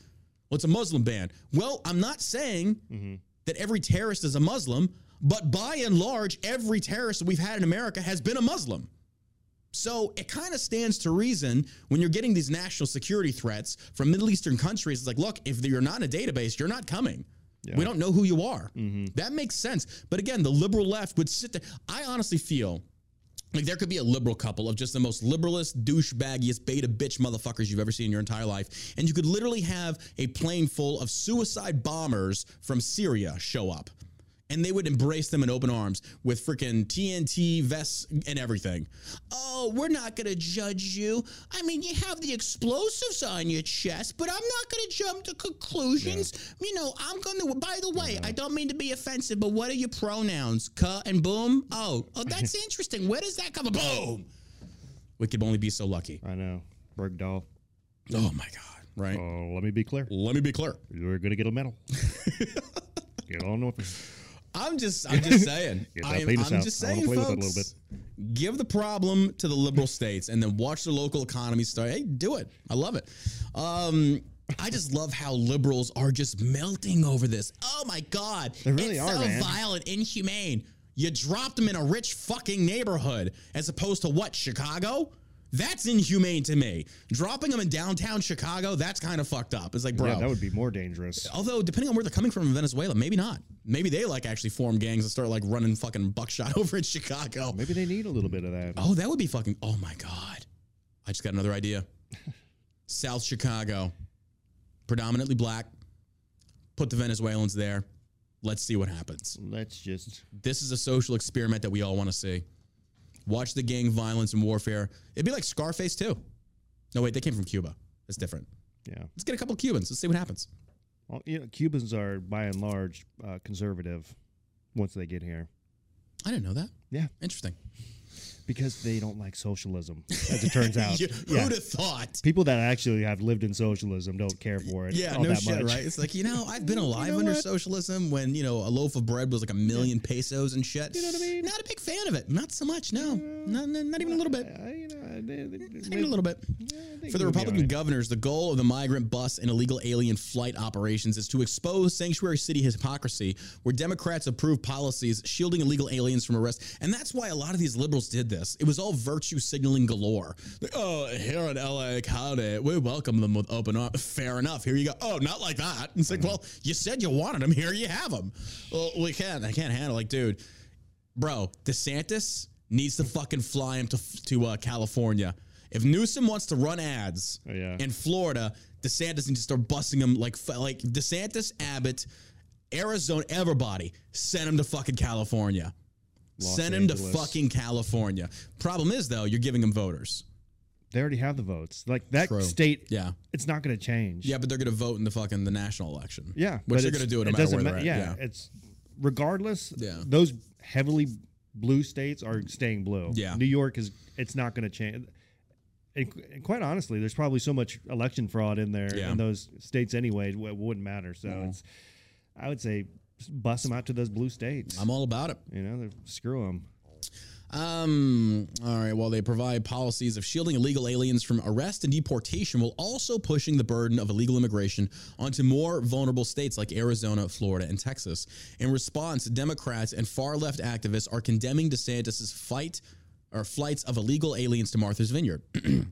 well, it's a Muslim ban. Well, I'm not saying mm-hmm. that every terrorist is a Muslim, but by and large, every terrorist that we've had in America has been a Muslim. So it kind of stands to reason when you're getting these national security threats from Middle Eastern countries. It's like, look, if you're not in a database, you're not coming. We don't know who you are. Mm-hmm. That makes sense. But again, the liberal left would sit there. I honestly feel like there could be a liberal couple of just the most liberalist, douchebaggiest, beta bitch motherfuckers you've ever seen in your entire life. And you could literally have a plane full of suicide bombers from Syria show up. And they would embrace them in open arms with freaking TNT vests and everything. Oh, we're not going to judge you. I mean, you have the explosives on your chest, but I'm not going to jump to conclusions. You know, I'm going to, by the way, I don't mean to be offensive, but what are your pronouns? Cut and boom? Oh, oh, that's interesting. Where does that come from? Boom. We could only be so lucky. I know. Bergdahl. Oh my God. Right. Oh, let me be clear. Let me be clear. You're gonna get a medal. get on with it. I'm just, I'm just saying. I'm, I'm just saying, folks. Give the problem to the liberal states, and then watch the local economy start. Hey, do it. I love it. Um, I just love how liberals are just melting over this. Oh my god, They really it's are, so man. and inhumane. You dropped them in a rich fucking neighborhood, as opposed to what Chicago. That's inhumane to me. Dropping them in downtown Chicago, that's kind of fucked up. It's like, bro, Yeah, that would be more dangerous. Although, depending on where they're coming from in Venezuela, maybe not. Maybe they like actually form gangs and start like running fucking buckshot over in Chicago. Maybe they need a little bit of that. Oh, that would be fucking. Oh my god! I just got another idea. South Chicago, predominantly black. Put the Venezuelans there. Let's see what happens. Let's just This is a social experiment that we all want to see. Watch the gang violence and warfare. It'd be like Scarface too. No, wait, they came from Cuba. That's different. yeah. Let's get a couple of Cubans. Let's see what happens. Well, you know, Cubans are by and large uh, conservative once they get here. I didn't know that. Yeah, Interesting. Because they don't like socialism, as it turns out. You- yeah. Who'd have thought? People that actually have lived in socialism don't care for it. Yeah, all no that shit, much. right? It's like, you know, I've been alive know under what? socialism when, you know, a loaf of bread was like a million pesos and shit. You know what I mean? Not a big fan of it. Not so much, no. No, no, not even a little bit. You know, they- they- Not even a little bit. For the Republican right. governors, the goal of the migrant bus and illegal alien flight operations is to expose sanctuary city hypocrisy, where Democrats approve policies shielding illegal aliens from arrest. And that's why a lot of these liberals did this. It was all virtue signaling galore. Like, oh, here in LA County, we welcome them with open arms. Fair enough. Here you go. Oh, not like that. It's like, well, you said you wanted them. Here you have them. Well, we can't. I can't handle. Like, dude, bro, DeSantis needs to fucking fly him to to uh, California. If Newsom wants to run ads Oh, yeah. in Florida, DeSantis needs to start busting him like like DeSantis, Abbott, Arizona, everybody. Send him to fucking California. Los Send him to fucking California. Problem is though, you're giving them voters. They already have the votes. Like that True. state, Yeah. it's not going to change. Yeah, but they're gonna vote in the fucking the national election. Yeah, which but they're gonna do it no it matter doesn't where ma- yeah, Yeah. it's regardless. Yeah. those heavily blue states are staying blue. Yeah. New York is. It's not going to change. and, and quite honestly, there's probably so much election fraud in there Yeah. in those states anyway, it wouldn't matter. So it's, I would say, bust them out to those blue states. I'm all about it. you know, screw them. Um, all right. While they provide policies of shielding illegal aliens from arrest and deportation, while also pushing the burden of illegal immigration onto more vulnerable states like Arizona, Florida, and Texas. In response, Democrats and far left activists are condemning DeSantis' fight or flights of illegal aliens to Martha's Vineyard.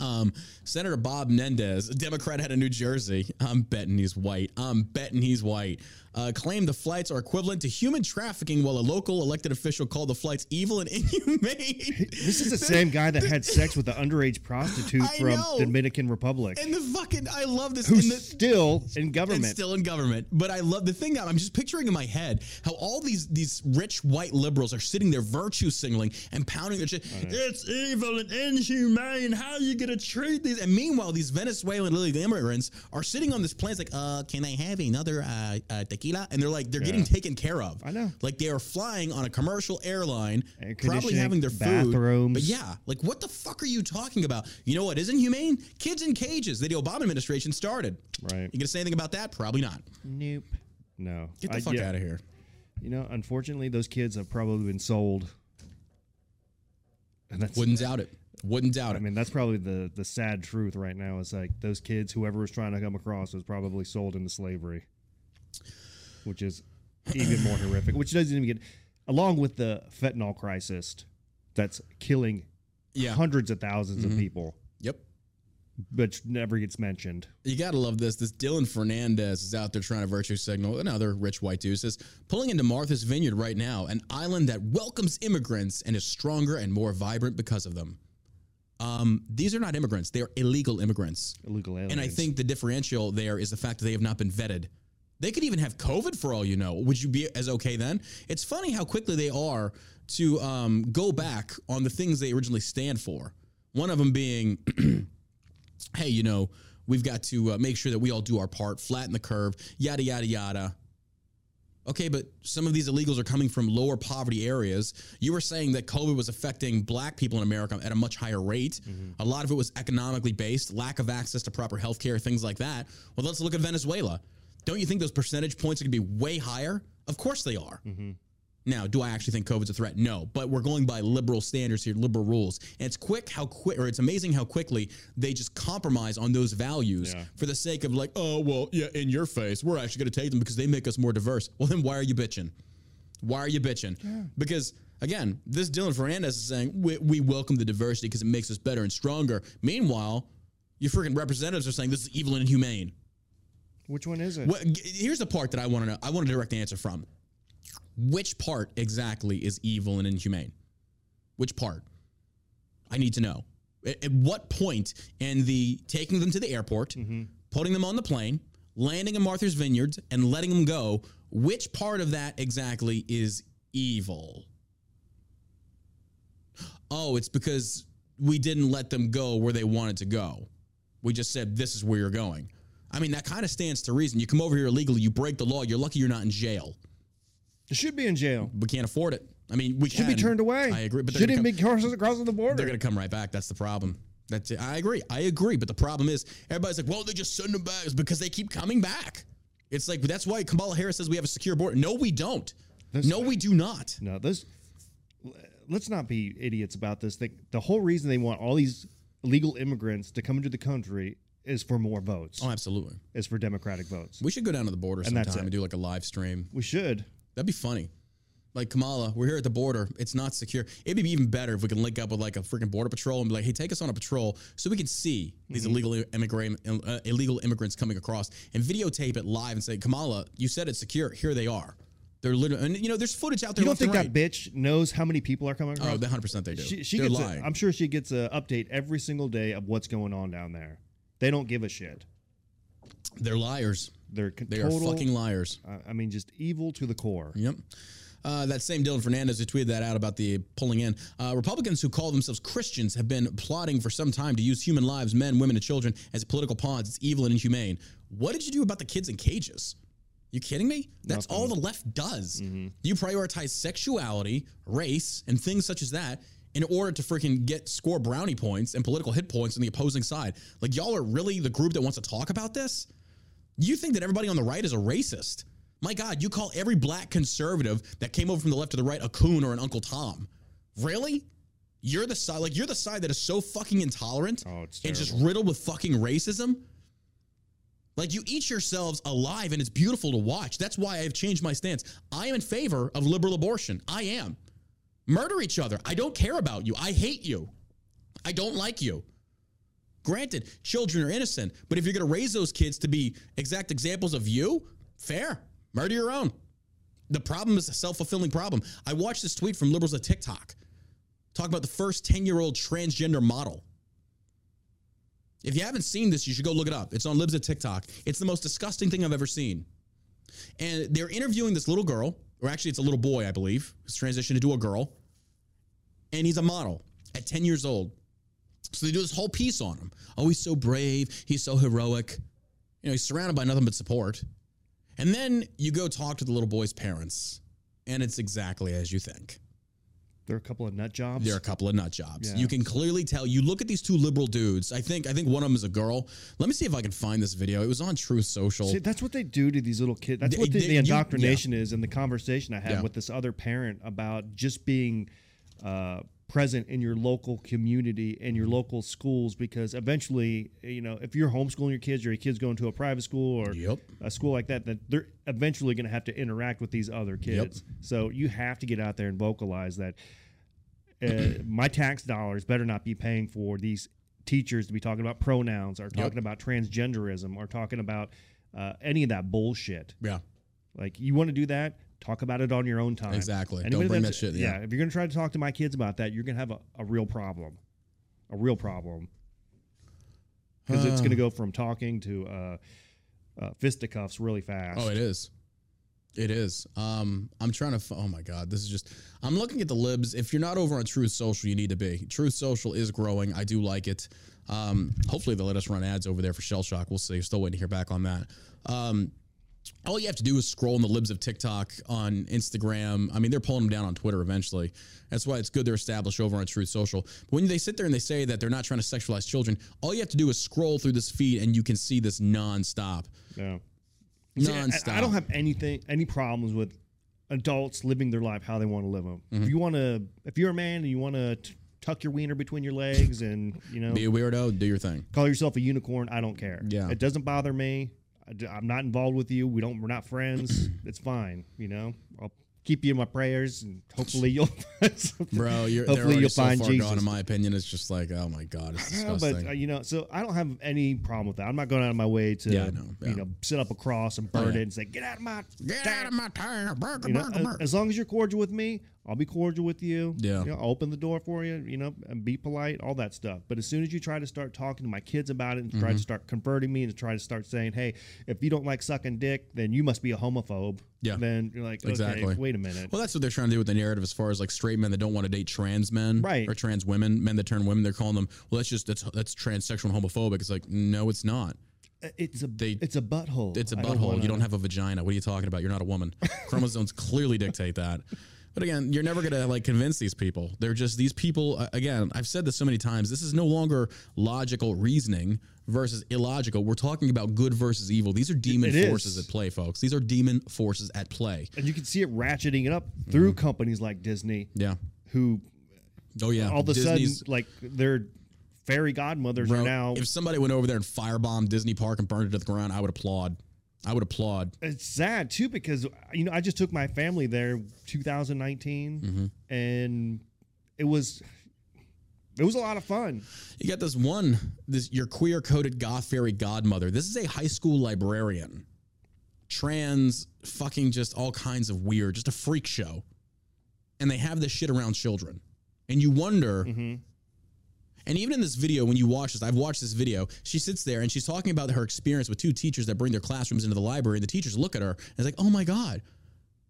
Um, Senator Bob Menendez, a Democrat out of New Jersey, I'm betting he's white. I'm betting he's white. Uh, claimed the flights are equivalent to human trafficking, while a local elected official called the flights evil and inhumane. This is the same guy that had sex with the underage prostitute I from know. Dominican Republic, and the fucking, I love this. who's the- still in government. still in government. But I love the thing that I'm just picturing in my head how all these these rich white liberals are sitting there virtue signaling and pounding their shit. It's evil and inhumane. How are you gonna treat these? And meanwhile, these Venezuelan illegal immigrants are sitting on this plane. It's like, uh, can I have another uh, uh, tequila? And they're like, they're getting taken care of. I know. Like they are flying on a commercial airline, probably having their food. bathrooms. But yeah, like what the fuck are you talking about? You know what isn't humane? Kids in cages that the Obama administration started. Right. You gonna say anything about that? Probably not. Nope. No. Get the I- fuck yeah, out of here. You know, unfortunately, those kids have probably been sold. And that's Wouldn't doubt it. Wouldn't doubt it. I mean, that's probably the the sad truth right now. Is like those kids, whoever was trying to come across, was probably sold into slavery, which is even more horrific. Which doesn't even get, along with the fentanyl crisis, that's killing yeah. Mm-hmm. hundreds of 1000s of people, Yep. which never gets mentioned. You gotta love this. This Dylan Fernandes is out there trying to virtue signal. Another rich white dude says, pulling into Martha's Vineyard right now, an island that welcomes immigrants and is stronger and more vibrant because of them. Um, these are not immigrants; they are illegal immigrants. Illegal aliens. And I think the differential there is the fact that they have not been vetted. They could even have COVID for all you know. Would you be as okay then? It's funny how quickly they are to um, go back on the things they originally stand for. One of them being, hey, you know, we've got to uh, make sure that we all do our part, flatten the curve, yada, yada, yada. Okay, but some of these illegals are coming from lower poverty areas. You were saying that COVID was affecting black people in America at a much higher rate. A lot of it was economically based, lack of access to proper health care, things like that. Well, let's look at Venezuela. Don't you think those percentage points are going to be way higher? Of course they are. Mm-hmm. Now, do I actually think COVID's a threat? No, but we're going by liberal standards here, liberal rules. And it's quick how quick, or it's amazing how quickly they just compromise on those values Yeah. for the sake of like, oh, well, yeah, in your face, we're actually going to take them because they make us more diverse. Well, then why are you bitching? Why are you bitching? Because again, this Dylan Fernandes is saying we, we welcome the diversity because it makes us better and stronger. Meanwhile, your freaking representatives are saying this is evil and inhumane. Which one is it? What, here's the part that I want to know. I want a direct answer from. Which part exactly is evil and inhumane? Which part? I need to know. At, at what point in the taking them to the airport, mm-hmm. putting them on the plane, landing in Martha's Vineyards, and letting them go, which part of that exactly is evil? Oh, it's because we didn't let them go where they wanted to go. We just said, this is where you're going. I mean, that kind of stands to reason. You come over here illegally, you break the law, you're lucky you're not in jail. It should be in jail. We can't afford it. I mean, we Should can. be turned away. I agree, but shouldn't gonna be crossing crossing the border. They're going to come right back. That's the problem. That's it. I agree. I agree. But the problem is, everybody's like, well, they just send them back. It's because they keep coming back. It's like, that's why Kamala Harris says we have a secure border. No, we don't. That's- no, we do not. No, those. Let's not be idiots about this. the whole reason they want all these illegal immigrants to come into the country is for more votes. Oh, absolutely. Is for Democratic votes. We should go down to the border And sometime and do like a live stream. We should. That'd be funny. Like Kamala, we're here at the border. It's not secure. It'd be even better if we can link up with like a freaking border patrol and be like, "Hey, take us on a patrol so we can see these Mm-hmm. illegal immigrant uh, illegal immigrants coming across and videotape it live and say, Kamala, you said it's secure. Here they are. They're literally, and you know, there's footage out there. You don't think that bitch knows how many people are coming across? Oh, 100 percent they do. she, she They're gets. lying. A, I'm sure she gets a update every single day of what's going on down there. They don't give a shit. They're liars. They're They total, are fucking liars. I mean, just evil to the core. Yep. Uh, that same Dylan Fernandes who tweeted that out about the pulling in. Uh, Republicans who call themselves Christians have been plotting for some time to use human lives, men, women, and children, as political pawns. It's evil and inhumane. What did you do about the kids in cages? You kidding me? That's all the left does. You prioritize sexuality, race, and things such as that in order to freaking get score brownie points and political hit points on the opposing side. Like y'all are really the group that wants to talk about this? You think that everybody on the right is a racist? My God, you call every black conservative that came over from the left to the right a coon or an Uncle Tom. Really? You're the side like you're the side that is so fucking intolerant Oh, and just riddled with fucking racism. Like you eat yourselves alive and it's beautiful to watch. That's why I've changed my stance. I am in favor of liberal abortion. I am. Murder each other. I don't care about you. I hate you. I don't like you. Granted, children are innocent, but if you're going to raise those kids to be exact examples of you, fair. Murder your own. The problem is a self fulfilling problem. I watched this tweet from liberals at TikTok talk about the first 10 year old transgender model. If you haven't seen this, you should go look it up. It's on Libs at TikTok. It's the most disgusting thing I've ever seen. And they're interviewing this little girl, or actually, it's a little boy, I believe, who's transitioned into a girl. And he's a model at 10 years old. So they do this whole piece on him. Oh, he's so brave. He's so heroic. You know, he's surrounded by nothing but support. And then you go talk to the little boy's parents, and it's exactly as you think. There are a couple of nut jobs. There are a couple of nut jobs. Yeah. You can clearly tell. You look at these two liberal dudes. I think I think one of them is a girl. Let me see if I can find this video. It was on Truth Social. See, that's what they do to these little kids. That's They- what the, they- the you- indoctrination is, and the conversation I had Yeah. with this other parent about just being uh, present in your local community and your local schools, because eventually, you know, if you're homeschooling your kids or your kids going to a private school or Yep. a school like that, that they're eventually going to have to interact with these other kids. So you have to get out there and vocalize that uh, my tax dollars better not be paying for these teachers to be talking about pronouns or talking about transgenderism or talking about uh, any of that bullshit. yeah. Like you want to do that, talk about it on your own time. Exactly. Don't bring that shit, yeah. if you're gonna try to talk to my kids about that, you're gonna have a, a real problem, a real problem, because it's gonna go from talking to uh, uh, fisticuffs really fast. Oh, it is. It is. Um, I'm trying to. f- Oh my God, this is just. I'm looking at the libs. If you're not over on Truth Social, you need to be. Truth Social is growing. I do like it. Um, hopefully they'll let us run ads over there for Shell Shock. We'll see. Still waiting to hear back on that. Um, all you have to do is scroll in the libs of TikTok on Instagram. I mean, they're pulling them down on Twitter eventually. That's why it's good they're established over on Truth Social. But when they sit there and they say that they're not trying to sexualize children, all you have to do is scroll through this feed and you can see this nonstop. Yeah. See, I- Nonstop. I, don't have anything, any problems with adults living their life how they want to live them. Mm-hmm. If you want to, if you're a man and you want to t- tuck your wiener between your legs and you know Be a weirdo, do your thing. call yourself a unicorn, I don't care. Yeah. it doesn't bother me. I, am not involved with you. We don't. We're not friends. it's fine. You know, I'll keep you in my prayers, and hopefully you'll. Bro, you're hopefully you'll so find far Jesus. gone. In my opinion, it's just like, oh my god, it's disgusting. but uh, you know, so I don't have any problem with that. I'm not going out of my way to, Yeah, know, yeah. you know, set up a cross and burn yeah. it and say, "Get out of my, Get out of my tire, burger, You know, burger, burger. as long as you're cordial with me, I'll be cordial with you. Yeah. you know, I'll open the door for you. You know, and be polite, all that stuff. But as soon as you try to start talking to my kids about it and Mm-hmm. try to start converting me and try to start saying, "Hey, if you don't like sucking dick, then you must be a homophobe." Yeah. Then you're like, okay, Exactly. wait a minute. Well, that's what they're trying to do with the narrative, as far as like straight men that don't want to date trans men, Right. Or trans women, men that turn women. They're calling them. Well, that's just that's that's transsexual and homophobic. It's like, no, it's not. it's a they- it's a butthole. It's a don't butthole. wanna- You don't have a vagina. What are you talking about? You're not a woman. Chromosomes clearly dictate that. But again, you're never gonna like convince these people. They're just these people. Again, I've said this so many times. This is no longer logical reasoning versus illogical. We're talking about good versus evil. These are demon It is. forces at play, folks. These are demon forces at play. and you can see it ratcheting it up through mm-hmm. companies like Disney, Yeah. who Oh yeah. all of a Disney's- sudden, like their fairy godmothers Bro, are now. if somebody went over there and firebombed Disney Park and burned it to the ground, I would applaud. I would applaud. it's sad too because you know I just took my family there 2019 Mm-hmm. and it was it was a lot of fun. You got this one, this your queer coded goth fairy godmother. This is a high school librarian, trans, fucking just all kinds of weird, just a freak show, and they have this shit around children, and you wonder. And even in this video, when you watch this, I've watched this video. She sits there and she's talking about her experience with two teachers that bring their classrooms into the library, and the teachers look at her and it's like, "Oh my god,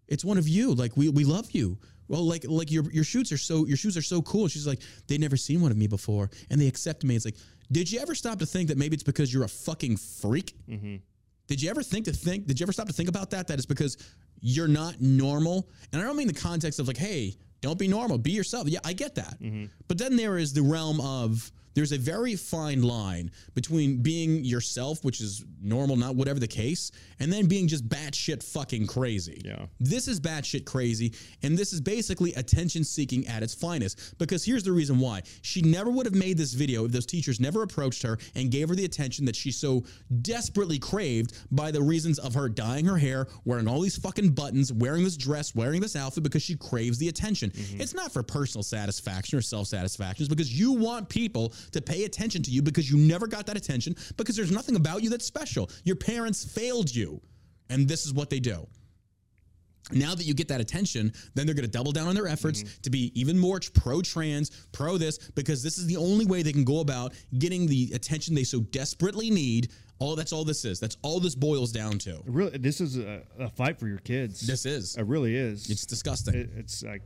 it's one of you. Like we we love you. Well, like like your your shoots are so your shoes are so cool. She's like, they never seen one of me before, and they accept me. It's like, did you ever stop to think that maybe it's because you're a fucking freak? Mm-hmm. Did you ever think to think? Did you ever stop to think about that? That it's because you're not normal. And I don't mean the context of like, hey, Don't be normal. Be yourself. Yeah, I get that. Mm-hmm. But then there is the realm of there's a very fine line between being yourself, which is normal, not whatever the case, and then being just batshit fucking crazy. Yeah. This is batshit crazy, and this is basically attention seeking at its finest. Because here's the reason why. She never would have made this video if those teachers never approached her and gave her the attention that she so desperately craved by the reasons of her dyeing her hair, wearing all these fucking buttons, wearing this dress, wearing this outfit because she craves the attention. Mm-hmm. It's not for personal satisfaction or self satisfaction, it's because you want people to pay attention to you because you never got that attention because there's nothing about you that's special. Your parents failed you, and this is what they do now that you get that attention, then they're going to double down on their efforts mm-hmm. to be even more pro trans, pro this, because this is the only way they can go about getting the attention they so desperately need. All that's all this is. That's all this boils down to. Really, this is a, a fight for your kids. This is. It really is. It's disgusting. It- it's like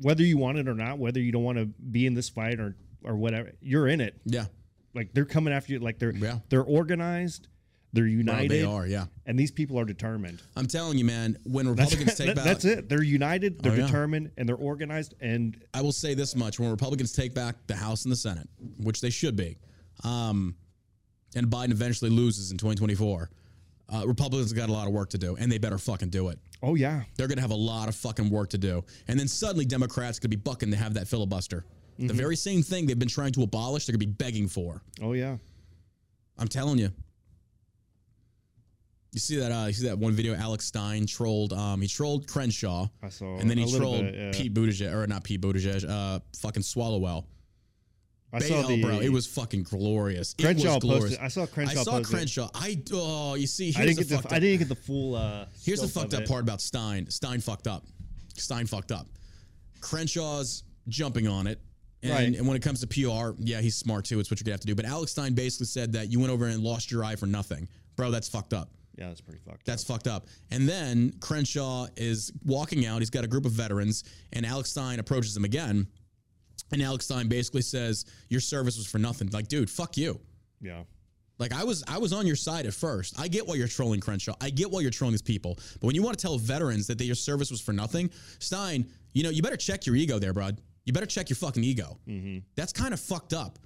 whether you want it or not, whether you don't want to be in this fight or or whatever, you're in it. yeah. Like they're coming after you. Like they're Yeah. they're organized. They're united. they are, yeah. And these people are determined. I'm telling you, man, when That's, Republicans take that- back that's it. They're united. They're Oh, yeah. determined, and they're organized. And I will say this much: when Republicans take back the House and the Senate, which they should be, um, and Biden eventually loses in 2024, uh, Republicans got a lot of work to do, and they better fucking do it. oh yeah, They're to have a lot of fucking work to do. And then suddenly Democrats to be bucking to have that filibuster. The very same thing they've been trying to abolish, they're going to be begging for. oh yeah. I'm telling you. You see that? Uh, you see that one video? Alex Stein trolled. Um, he trolled Crenshaw. I saw And then he trolled bit, yeah. Pete Buttigieg, or not Pete Buttigieg. Uh, fucking Swallowwell. I Bail, saw the bro. It was fucking glorious. it Crenshaw was glorious. posted- I saw Crenshaw I saw posted. Crenshaw. I oh, you see, I didn't get the I didn't get the full. Uh, Here's the fucked up it. part about Stein. Stein fucked up. Stein fucked up. Crenshaw's jumping on it. And, Right. and when it comes to PR, yeah, he's smart too. It's what you're gonna have to do. But Alex Stein basically said that you went over and lost your eye for nothing. Bro, that's fucked up. Yeah, that's pretty fucked. That's fucked up. And then Crenshaw is walking out. He's got a group of veterans, and Alex Stein approaches him again. And Alex Stein basically says, Your service was for nothing. Like, dude, fuck you. Yeah. Like I was I was on your side at first. I get why you're trolling Crenshaw. I get why you're trolling these people. But when you want to tell veterans that they, your service was for nothing, Stein, you know, you better check your ego there, bud. You better check your fucking ego. Mm-hmm. That's kind of fucked up.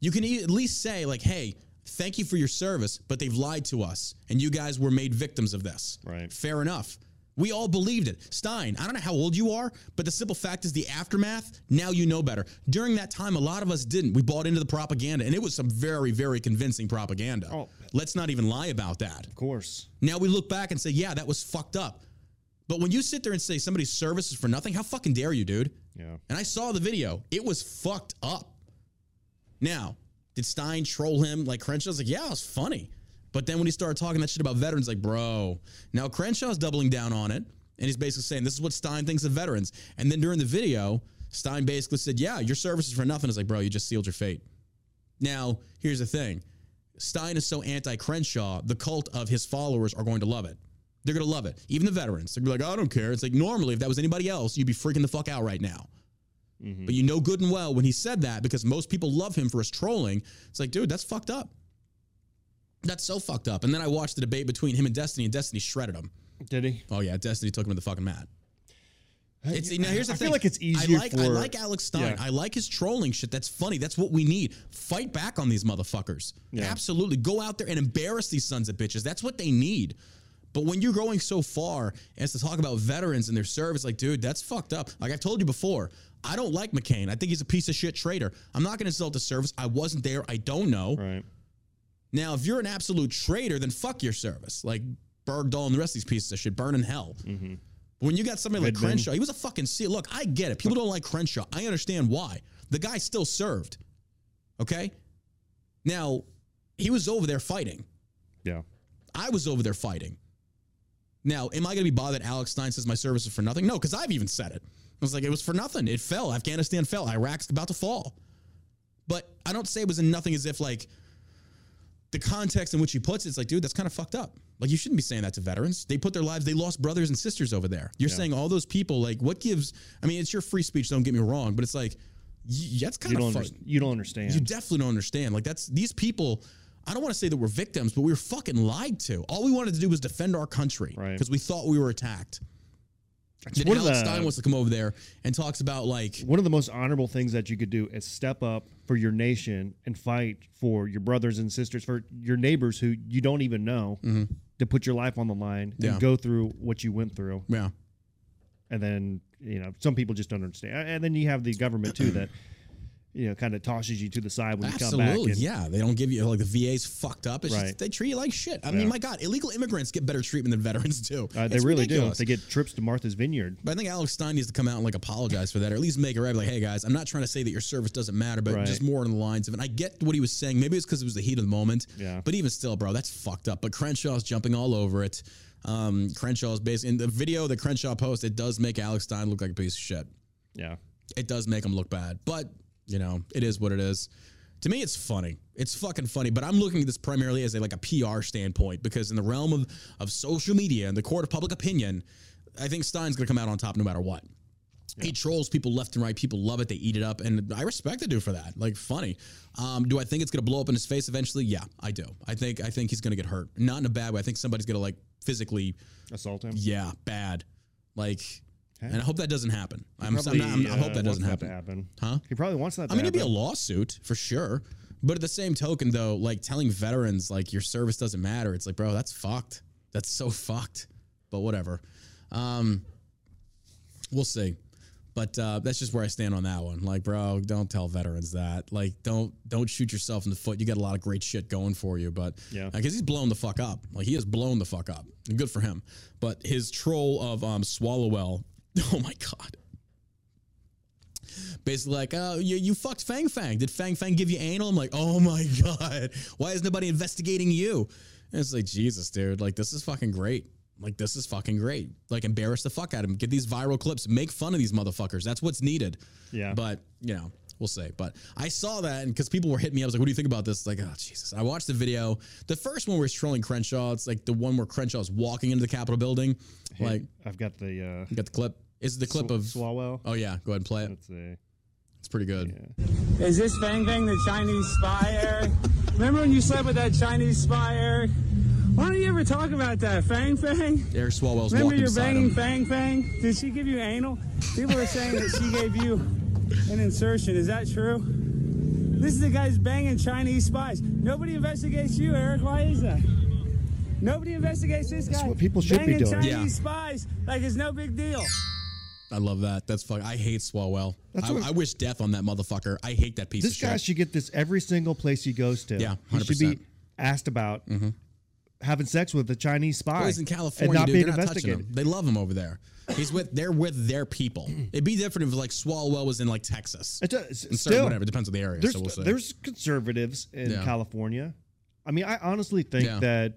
You can at least say like, "Hey, thank you for your service, but they've lied to us, and you guys were made victims of this." Right. Fair enough. We all believed it. Stein, I don't know how old you are, but the simple fact is the aftermath, now you know better. During that time, a lot of us didn't. We bought into the propaganda, and it was some very, very convincing propaganda. Oh. Let's not even lie about that. Of course. Now we look back and say, yeah, that was fucked up. But when you sit there and say somebody's service is for nothing, how fucking dare you, dude? Yeah. And I saw the video. It was fucked up. Now, did Stein troll him like Crenshaw's like, yeah, it was funny. But then when he started talking that shit about veterans, like, bro, now Crenshaw's doubling down on it. And he's basically saying, this is what Stein thinks of veterans. And then during the video, Stein basically said, yeah, your service is for nothing. It's like, bro, you just sealed your fate. Now, here's the thing Stein is so anti Crenshaw, the cult of his followers are going to love it. They're going to love it. Even the veterans. They're going to be like, oh, I don't care. It's like, normally, if that was anybody else, you'd be freaking the fuck out right now. Mm-hmm. But you know good and well when he said that because most people love him for his trolling. It's like, dude, that's fucked up. That's so fucked up. And then I watched the debate between him and Destiny, and Destiny shredded him. Did he? Oh yeah, Destiny took him to the fucking mat. It's now here's the I thing. feel like it's easier I like I like Alex Stein. Yeah. I like his trolling shit. That's funny. That's what we need. Fight back on these motherfuckers. Yeah. Absolutely. Go out there and embarrass these sons of bitches. That's what they need. But when you're going so far as to talk about veterans and their service, like, dude, that's fucked up. Like I've told you before, I don't like McCain. I think he's a piece of shit traitor. I'm not going to insult the service. I wasn't there. I don't know. Right. Now, if you're an absolute traitor, then fuck your service. Like Bergdahl and the rest of these pieces of shit, burn in hell. Mm-hmm. But when you got somebody like. Crenshaw, he was a fucking seal. Look, I get it. People don't like Crenshaw. I understand why. The guy still served. Okay? Now, he was over there fighting. Yeah. I was over there fighting. Now, am I going to be bothered? Alex Stein says my service is for nothing? No, because I've even said it. I was like, it was for nothing. It fell. Afghanistan fell. Iraq's about to fall. But I don't say it was in nothing as if like the context in which he puts it, it's like, dude, that's kind of fucked up. Like you shouldn't be saying that to veterans. They put their lives, they lost brothers and sisters over there. You're saying all those people, like, what gives? I mean, it's your free speech. Don't get me wrong, but it's like, y- that's kind You of don't. fuck- you don't understand. you definitely don't understand. Like that's these people. I don't want to say that we're victims, but we were fucking lied to. All we wanted to do was defend our country Right. because we thought we were attacked. Then Alex the- Stein wants to come over there and talks about like One of the most honorable things that you could do is step up for your nation and fight for your brothers and sisters, for your neighbors who you don't even know, mm-hmm. to put your life on the line Yeah. and go through what you went through. yeah. And then, you know, some people just don't understand. And then you have the government too that, you know, kind of tosses you to the side when you come back. Absolutely, and- yeah. They don't give you like the VA's fucked up. It's Right. just, they treat you like shit. I Yeah. mean, my God, illegal immigrants get better treatment than veterans do. Uh, they really ridiculous. do. They get trips to Martha's Vineyard. But I think Alex Stein needs to come out and like apologize for that, or at least make it right. Like, hey guys, I'm not trying to say that your service doesn't matter, but Right. just more on the lines of it. I get what he was saying. Maybe it's because it was the heat of the moment. Yeah. But even still, bro, that's fucked up. But Crenshaw's jumping all over it. Um, Crenshaw's basically in the video that Crenshaw posts. It does make Alex Stein look like a piece of shit. Yeah. It does make him look bad, but you know, it is what it is. To me, it's funny. It's fucking funny. But I'm looking at this primarily as a like a PR standpoint because in the realm of of social media and the court of public opinion, I think Stein's gonna come out on top no matter what. He trolls people left and right. People love it. They eat it up, and I respect the dude for that. Like, funny. Um, do I think it's gonna blow up in his face eventually? Yeah, I do. I think I think he's gonna get hurt. Not in a bad way. I think somebody's gonna like physically, Assault him. yeah, bad. Like, and I hope that doesn't happen. I'm, I'm not, I'm, I hope uh, that doesn't happen. to happen. Huh? He probably wants that. To I mean, it'd be a lawsuit for sure. But at the same token, though, like telling veterans like your service doesn't matter, it's like, bro, that's fucked. That's so fucked. But whatever. Um, we'll see. But uh, that's just where I stand on that one. Like, bro, don't tell veterans that. Like, don't don't shoot yourself in the foot. You got a lot of great shit going for you, but Yeah. because he's blown the fuck up. Like, he has blown the fuck up. And good for him. But his troll of um, Swallowwell, oh my god, basically like, uh, you, you fucked Fang Fang. Did Fang Fang give you anal? I'm like, oh my God. Why is nobody investigating you? And it's like, Jesus, dude. Like, this is fucking great. Like, this is fucking great. Like, embarrass the fuck out of him. Get these viral clips. Make fun of these motherfuckers. That's what's needed. Yeah. But, you know, we'll see. But I saw that and because people were hitting me, I was like, what do you think about this? Like, oh, Jesus. I watched the video. The first one where he's trolling Crenshaw, it's like the one where Crenshaw is walking into the Capitol building. Like, I've got the uh, got the clip. Is it the clip Sw- of. Swalwell. Oh, yeah. Go ahead and play it. Let's see. It's pretty good. Is this Fang Fang the Chinese spy, Eric? Remember when you slept with that Chinese spy, Eric? Why don't you ever talk about that, Fang Fang? Eric Swalwell's Remember walking you're beside banging him. Fang Fang? Did she give you anal? People are saying that she gave you an insertion. Is that true? This is the guy's banging Chinese spies. Nobody investigates you, Eric. Why is that? Nobody investigates this guy. That's what people should be banging doing. Chinese Yeah. spies like it's no big deal. I love that. That's fuck. I hate Swalwell. That's I, what- I wish death on that motherfucker. I hate that piece of This guy shit. should get this every single place he goes to. Yeah, 100%. he should be asked about mm-hmm. Having sex with a Chinese spy. He's in California, and not dude. being They're not touching investigated. him. They love him over there. He's with. They're with their people. It'd be different if like Swalwell was in like Texas. It does, And still, whatever. It depends on the area. there's so we'll there's conservatives in Yeah. California. I mean, I honestly think Yeah. that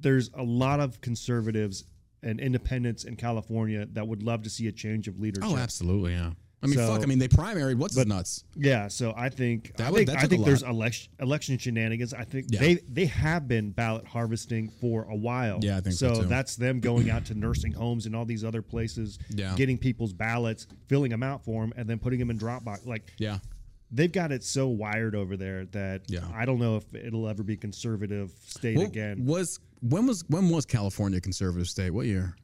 there's a lot of conservatives and independents in California that would love to see a change of leadership. oh, absolutely. Yeah. I mean, So- fuck. I mean, they primaried. What's his nuts? Yeah, so I think That I would- think, that I think there's election election shenanigans. I think Yeah. they they have been ballot harvesting for a while. Yeah, I think so, so. that's them going out to nursing homes and all these other places, Yeah. getting people's ballots, filling them out for them, and then putting them in Dropbox. Like Yeah. they've got it so wired over there that Yeah. I don't know if it'll ever be conservative state What again. was when was when was California conservative state? What year?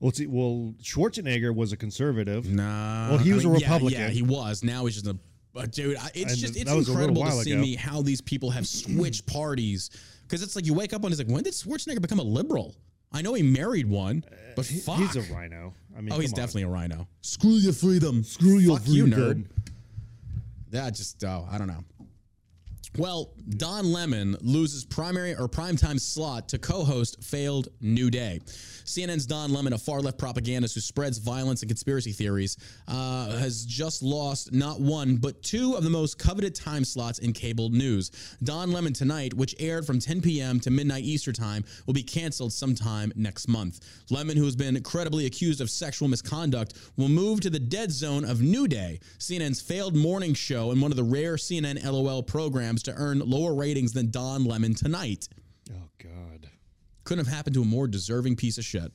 Well, see, well, Schwarzenegger was a conservative. Nah. Well, he was a mean, yeah, Republican. Yeah, he was. Now he's just a. But dude, it's And just it's that was a little incredible to see ago. me how these people have switched parties because it's like you wake up and it's like when did Schwarzenegger become a liberal? I know he married one, uh, but He- fuck. he's a RINO. I mean, oh, he's on. definitely a RINO. Screw your freedom. Screw your Fuck you, freedom. nerd. That just oh, I don't know. Well, Don Lemon loses primary or primetime slot to co-host failed New Day. CNN's Don Lemon, a far left propagandist who spreads violence and conspiracy theories, uh, has just lost not one but two of the most coveted time slots in cable news. Don Lemon tonight, which aired from 10 p.m. to midnight Eastern time, will be canceled sometime next month. Lemon, who has been credibly accused of sexual misconduct, will move to the dead zone of New Day, CNN's failed morning show and one of the rare CNN LOL programs to earn lower ratings than Don Lemon tonight. Oh God. Couldn't have happened to a more deserving piece of shit.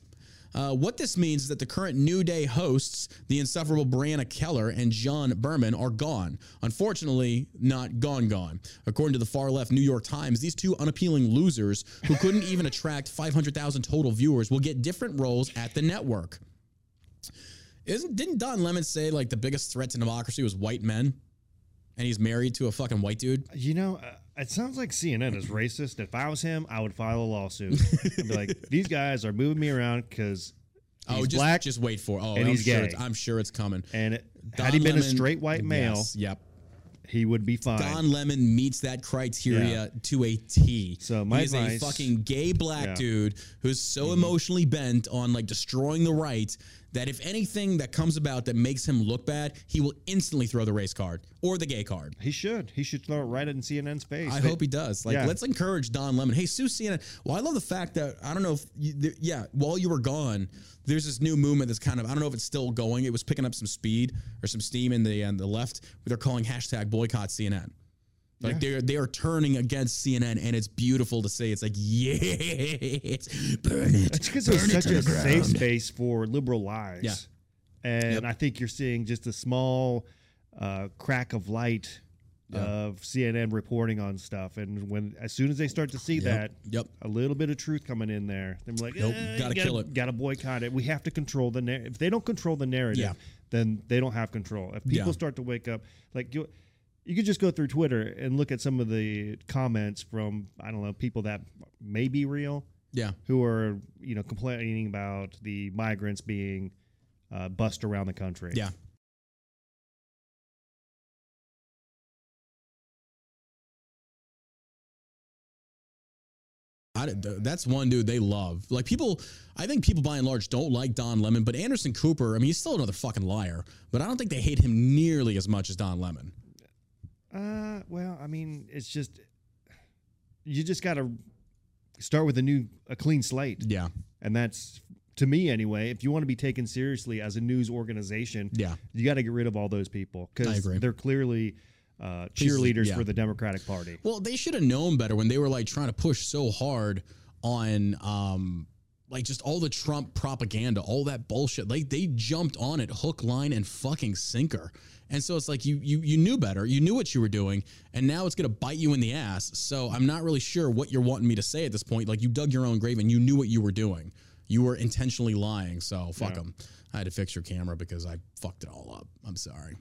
Uh, what this means is that the current New Day hosts, the insufferable Brianna Keilar and John Berman, are gone. Unfortunately, not gone, gone. According to the far left New York Times, these two unappealing losers who couldn't even attract 500,000 total viewers will get different roles at the network. Isn't didn't Don Lemon say like the biggest threat to democracy was white men, and he's married to a fucking white dude? You know, uh, it sounds like CNN is racist. If I was him, I would file a lawsuit. I'd be like, these guys are moving me around because he's oh, just black just wait for. it. Oh, and I'm he's sure gay. It's, I'm sure it's coming. and it, had he been a straight white male, yes, yep. he would be fine. Don Lemon meets that criteria Yeah. to a T. So my he is advice- a fucking gay black Yeah. Mm-hmm. dude who's so emotionally bent on like destroying the right that if anything that comes about that makes him look bad, he will instantly throw the race card or the gay card. he should. He should throw it right in CNN's face. I hope he does. Like, Yeah. let's encourage Don Lemon. Hey, sue CNN. Well, I love the fact that I don't know if, you, there, yeah, while you were gone, there's this new movement that's kind of I don't know if it's still going. It was picking up some speed or some steam in the on the left. They're calling hashtag boycott CNN. Like they're they are turning against CNN, and it's beautiful to see. It's like yeah, burn it. It's because it's such to a safe space for liberal lies. Yeah. And Yep. I think you're seeing just a small uh, crack of light of CNN reporting on stuff. And when as soon as they start to see that, Yep. a little bit of truth coming in there, they're like, Nope, eh, gotta you kill it. Gotta boycott it. We have to control the narrative. If they don't control the narrative, Yeah. then they don't have control. If people Yeah. start to wake up, like you. You could just go through Twitter and look at some of the comments from I don't know people that may be real, Yeah. who are you know complaining about the migrants being uh, bussed around the country. Yeah. I, th- that's one dude they love. Like people, I think people by and large don't like Don Lemon, but Anderson Cooper, I mean, he's still another fucking liar. But I don't think they hate him nearly as much as Don Lemon. Uh, well, I mean, it's just you just got to start with a new, a clean slate, Yeah, and that's to me anyway. If you want to be taken seriously as a news organization, yeah, you got to get rid of all those people because they're clearly uh, cheerleaders yeah. for the Democratic Party. Well, they should have known better when they were like trying to push so hard on um like just all the Trump propaganda, all that bullshit. Like they jumped on it hook, line, and fucking sinker. And so it's like you you you knew better, you knew what you were doing, and now it's gonna bite you in the ass. So I'm not really sure what you're wanting me to say at this point. Like you dug your own grave and you knew what you were doing. You were intentionally lying. So fuck them. I had to fix your camera because I fucked it all up. I'm sorry.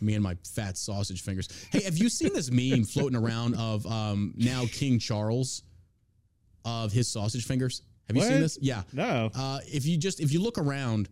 Me and my fat sausage fingers. Hey, have you seen this meme floating around of um, now King Charles of his sausage fingers? Have you seen this? Yeah. No. Uh, if you just if you look around,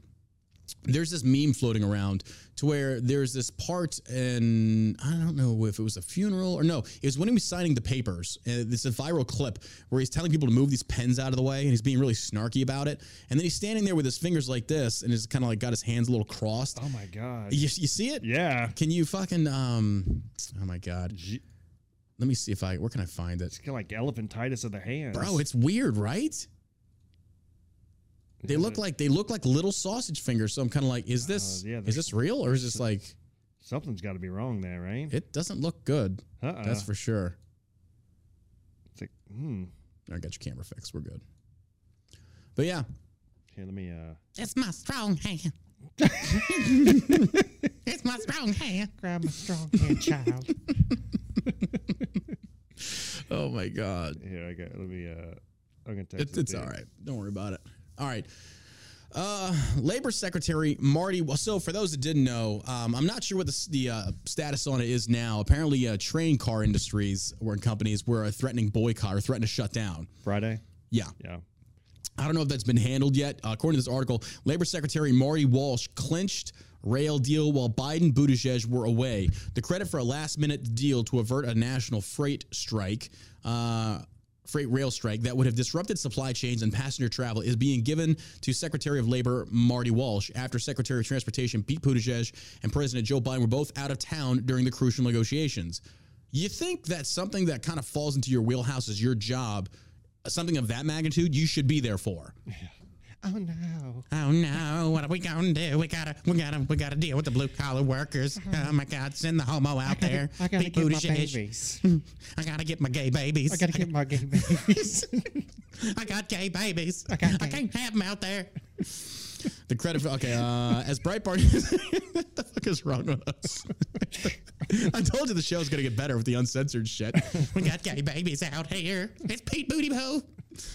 there's this meme floating around to where there's this part in I don't know if it was a funeral or no, it was when he was signing the papers. And it's a viral clip where he's telling people to move these pens out of the way, and he's being really snarky about it. And then he's standing there with his fingers like this, and he's kind of like got his hands a little crossed. oh my god. You, you see it? Yeah. Can you fucking um? Oh my god. G- Let me see if I where can I find it, It's kind of like elephantitis of the hands, bro? It's weird, right? They look like they look like little sausage fingers. So I'm kind of like, is this Uh, yeah, is this real or is this like something's got to be wrong there, right? it doesn't look good? Uh-uh. That's for sure. It's like, hmm. I got your camera fixed. We're good. But yeah, Here, let me. uh it's my strong hand. it's my strong hand. Grab my strong hand, child. Oh my god. Here, I got. Let me. uh I'm gonna text. It's, it it's to all you. right. Don't worry about it. All right. Uh, Labor Secretary Marty. Well, so for those that didn't know, um, I'm not sure what the, the uh, status on it is now. Apparently, uh, train car industries or companies were threatening boycott or threatening to shut down. Friday. Yeah. Yeah. I don't know if that's been handled yet. Uh, according to this article, Labor Secretary Marty Walsh clinched rail deal while Biden Buttigieg were away. The credit for a last minute deal to avert a national freight strike. Uh, Freight rail strike that would have disrupted supply chains and passenger travel is being given to Secretary of Labor Marty Walsh after Secretary of Transportation Pete Buttigieg and President Joe Biden were both out of town during the crucial negotiations. You think that something that kind of falls into your wheelhouse is your job, something of that magnitude, you should be there for. Oh no. Oh no! What are we gonna do? We gotta, we gotta, we gotta deal with the blue collar workers. Oh my God! Send the homo out there. I gotta Pete get my Buttigieg. babies. I gotta get my gay babies. I gotta get my gay babies. I got gay babies. I, got gay. can't have them out there. The credit for okay, uh, as Breitbart, what the fuck is wrong with us? I told you the show's gonna get better with the uncensored shit. We got gay babies out here. It's Pete Booty Boo.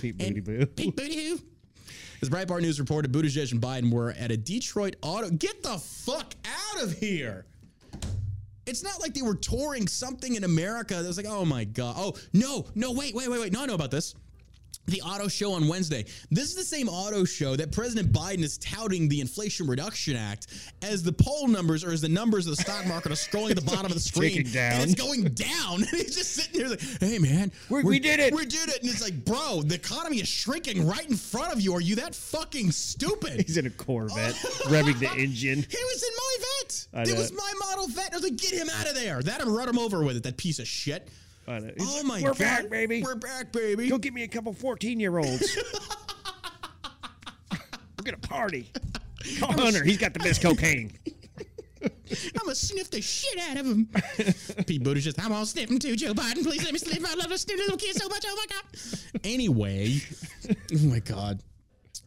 Pete Booty Boo. Pete Booty Hoo. As Breitbart News reported, Buttigieg and Biden were at a Detroit auto. Get the fuck out of here! It's not like they were touring something in America. That was like, oh my god. Oh no, no, wait, wait, wait, wait. No, I know about this. The auto show on Wednesday. This is the same auto show that President Biden is touting the Inflation Reduction Act as the poll numbers or as the numbers of the stock market are scrolling at the bottom of the screen. And it's going down. And he's just sitting there like, hey man, We- we did it." We did it. And it's like, bro, the economy is shrinking right in front of you. Are you that fucking stupid? He's in a Corvette, revving the engine. He was in my vet. It was my model vet. I was like, get him out of there. That and run him over with it, that piece of shit. I know. He's Oh like, my We're god. back, baby. We're back, baby. Go get me a couple 14 year olds. We're going to party. Call Hunter. He's got the best cocaine. I'm gonna sniff the shit out of him. Pete Buttigieg. I'm gonna sniff him too, Joe Biden. Please let me sniff. I love to sniff little kids so much. Oh my god. Anyway, oh my god.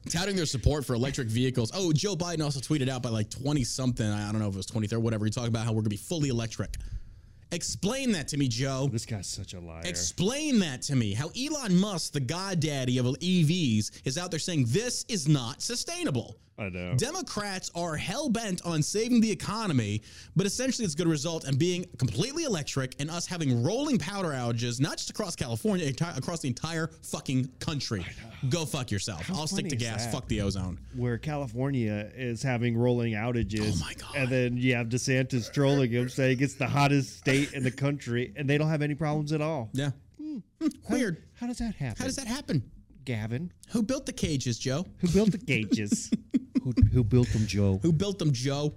Touting their support for electric vehicles. Oh, Joe Biden also tweeted out by like 20 something. I don't know if it was 23rd, whatever. He talked about how we're going to be fully electric. Explain that to me, Joe. This guy's such a liar. Explain that to me. How Elon Musk, the goddaddy of EVs, is out there saying this is not sustainable. I know. Democrats are hell bent on saving the economy, but essentially it's going to result in being completely electric and us having rolling power outages, not just across California, enti- across the entire fucking country. Go fuck yourself. I'll stick to is gas. that? Fuck the ozone. Where California is having rolling outages. Oh my God. And then you have DeSantis trolling him saying it's the hottest state in the country and they don't have any problems at all. Yeah. Hmm, Weird. How does that happen? How does that happen? Gavin? Who built the cages, Joe? Who built the gauges? who, who built them, Joe? Who built them, Joe?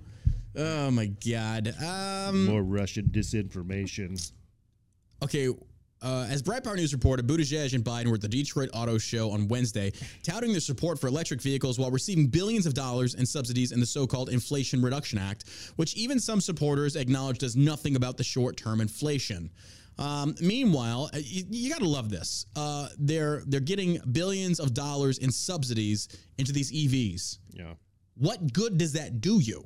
Oh my God. Um, More Russian disinformation. Okay. Uh, as Breitbart News reported, Buttigieg and Biden were at the Detroit Auto Show on Wednesday, touting their support for electric vehicles while receiving billions of dollars in subsidies in the so-called Inflation Reduction Act, which even some supporters acknowledge does nothing about the short-term inflation. Um, meanwhile, uh, you, you got to love this. Uh, they're they're getting billions of dollars in subsidies into these EVs. Yeah. What good does that do you?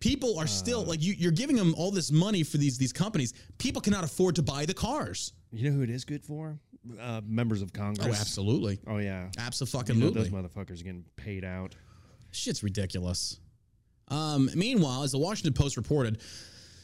People are still like you, you're giving them all this money for these these companies. People cannot afford to buy the cars. You know who it is good for? Uh, members of Congress. Oh, absolutely. Oh, yeah. Absolutely. You know, those motherfuckers are getting paid out. Shit's ridiculous. Um, meanwhile, as the Washington Post reported,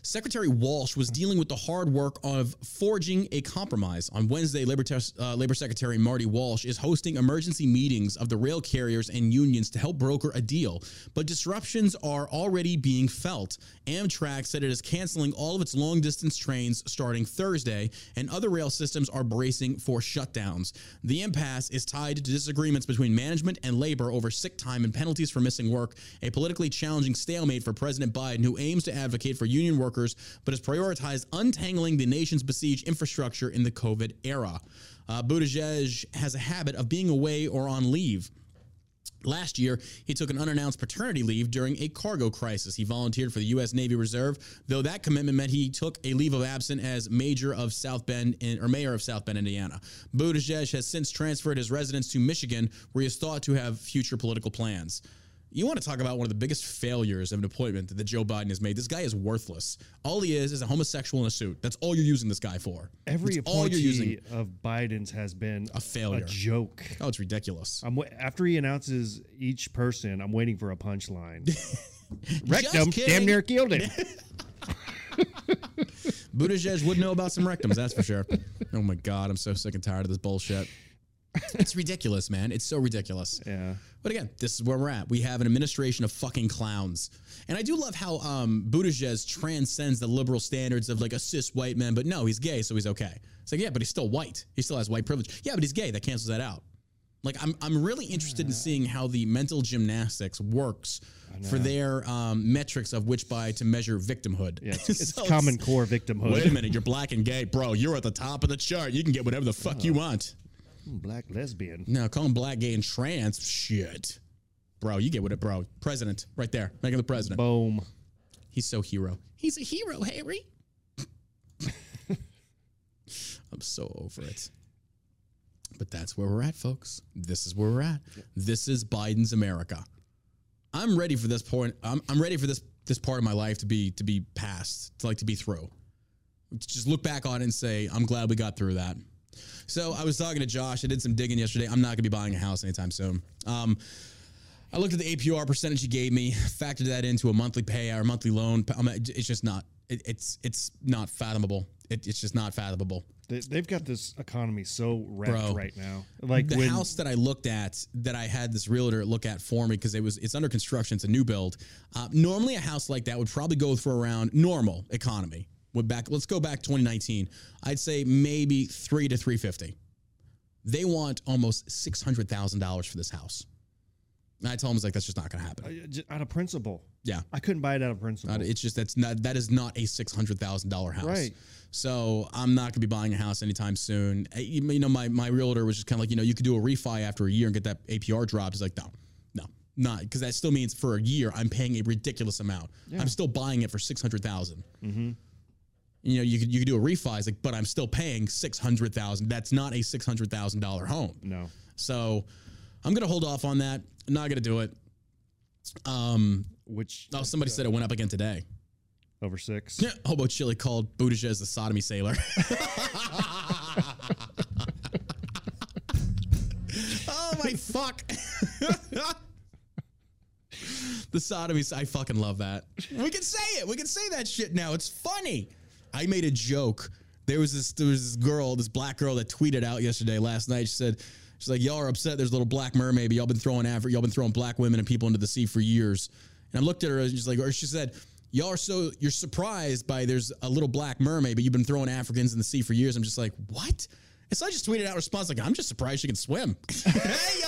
Secretary Walsh was dealing with the hard work of forging a compromise. On Wednesday, Labor, uh, Labor Secretary Marty Walsh is hosting emergency meetings of the rail carriers and unions to help broker a deal. But disruptions are already being felt. Amtrak said it is canceling all of its long distance trains starting Thursday, and other rail systems are bracing for shutdowns. The impasse is tied to disagreements between management and labor over sick time and penalties for missing work, a politically challenging stalemate for President Biden, who aims to advocate for union workers but has prioritized untangling the nation's besieged infrastructure in the COVID era. Uh, Buttigieg has a habit of being away or on leave. Last year, he took an unannounced paternity leave during a cargo crisis. He volunteered for the U.S. Navy Reserve, though that commitment meant he took a leave of absence as of South Bend in, or mayor of South Bend, Indiana. Buttigieg has since transferred his residence to Michigan, where he is thought to have future political plans. You want to talk about one of the biggest failures of an appointment that Joe Biden has made? This guy is worthless. All he is is a homosexual in a suit. That's all you're using this guy for. Every That's all you're using. of Biden's has been A failure. a joke. Oh, it's ridiculous. I'm wa- after he announces each person, I'm waiting for a punchline. Rectum damn near killed him. Buttigieg would know about some rectums, that's for sure. Oh my god, I'm so sick and tired of this bullshit. It's ridiculous, man. It's so ridiculous. yeah. But again, this is where we're at. We have an administration of fucking clowns. And I do love how um, Buttigieg transcends the liberal standards of like a cis white man, but no, he's gay, so he's okay. It's like, yeah, but he's still white. He still has white privilege. Yeah, but he's gay. That cancels that out. Like, I'm, I'm really interested in seeing how the mental gymnastics works for their um, metrics of which by to measure victimhood. Yeah, it's, it's So common core victimhood. Wait a minute, you're black and gay, bro. You're at the top of the chart. You can get whatever the fuck you want. Black lesbian. No, call him black, gay, and trans. Shit, bro. You get with it, bro. President, right there, making the president. Boom. He's so hero. He's a hero, Harry. I'm so over it. But that's where we're at, folks. This is where we're at. This is Biden's America. I'm ready for this point. I'm, I'm ready for this this part of my life to be to be past, to like to be through. To just look back on it and say, I'm glad we got through that. So I was talking to Josh. I did some digging yesterday. I'm not going to be buying a house anytime soon. Um, I looked at the APR percentage he gave me, factored that into a monthly pay or monthly loan. It's just not. It, it's it's not fathomable. It, it's just not fathomable. They, they've got this economy so wrecked Bro. right now. Like the when, house that I looked at, that I had this realtor look at for me because it was it's under construction. It's a new build. Uh, normally, a house like that would probably go for around normal economy. Would back let's go back 2019. I'd say maybe three to three fifty. They want almost six hundred thousand dollars for this house. And I tell him, I was like, that's just not going to happen. uh, out of principle. Yeah. I couldn't buy it out of principle. It's just that's not that is not a six hundred thousand dollar house. Right. So I'm not gonna be buying a house anytime soon. You know, my my realtor was just kind of like, you know, you could do a refi after a year and get that APR dropped. He's like, no, no, not because that still means for a year I'm paying a ridiculous amount. I'm still buying it for six hundred You know, you could you could do a refi, it's like, but I'm still paying six hundred thousand. That's not a six hundred thousand dollar home. no. So I'm gonna hold off on that. I'm not gonna do it. Um, Which oh, somebody said it went up again today. over six. Yeah, Hobo Chili called Buttigieg the sodomy sailor. oh my fuck. the sodomy. I fucking love that. We can say it. We can say that shit now. It's funny. I made a joke. There was this. There was this girl, this black girl that tweeted out yesterday, last night. She said, "She's like, y'all are upset. There's a little black mermaid. But y'all been throwing Y'all been throwing black women and people into the sea for years." And I looked at her. and she's like, or she said, "Y'all are so you're surprised by there's a little black mermaid, but you've been throwing Africans in the sea for years." I'm just like, what? And so I just tweeted out response like, "I'm just surprised she can swim." hey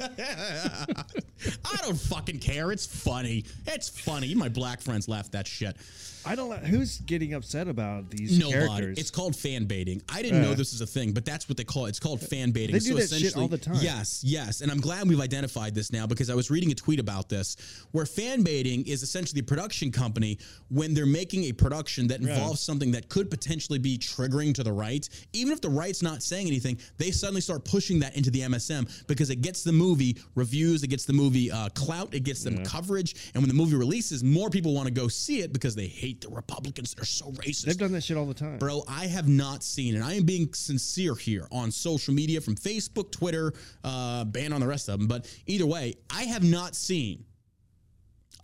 I don't fucking care. It's funny. It's funny. My black friends laugh that shit. I don't. know Who's getting upset about these Nobody. characters? It's called fan baiting. I didn't know Uh. this is a thing, but that's what they call it. It's called fan baiting. They do that shit essentially- all the time. Yes, yes. And I'm glad we've identified this now because I was reading a tweet about this where fan baiting is essentially a production company when they're making a production that involves something that could potentially be triggering to the right. Even if the right's not saying anything, they suddenly start pushing that into the MSM because it gets the movie reviews, it gets the movie uh, clout, it gets them coverage. And when the movie releases, more people want to go see it because they hate the Republicans. They're so racist. They've done that shit all the time. Bro, I have not seen, and I am being sincere here on social media from Facebook, Twitter, uh, ban on the rest of them. But either way, I have not seen,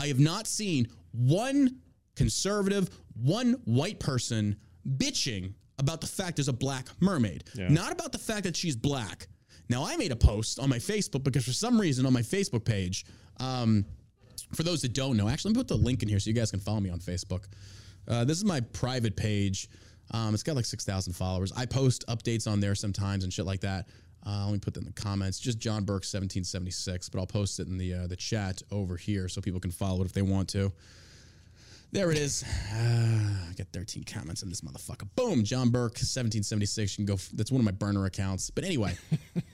I have not seen one conservative, one white person bitching about the fact there's a black mermaid, not about the fact that she's black. Now, I made a post on my Facebook because for some reason on my Facebook page, um, for those that don't know, actually, let me put the link in here so you guys can follow me on Facebook. Uh, this is my private page. Um, it's got like 6,000 followers. I post updates on there sometimes and shit like that. Uh, let me put that in the comments. Just John Burk 1776, but I'll post it in the uh, the chat over here so people can follow it if they want to. There it is. Uh, I got 13 comments on this motherfucker. Boom, John Burk 1776. You can go. f- That's one of my burner accounts. But anyway,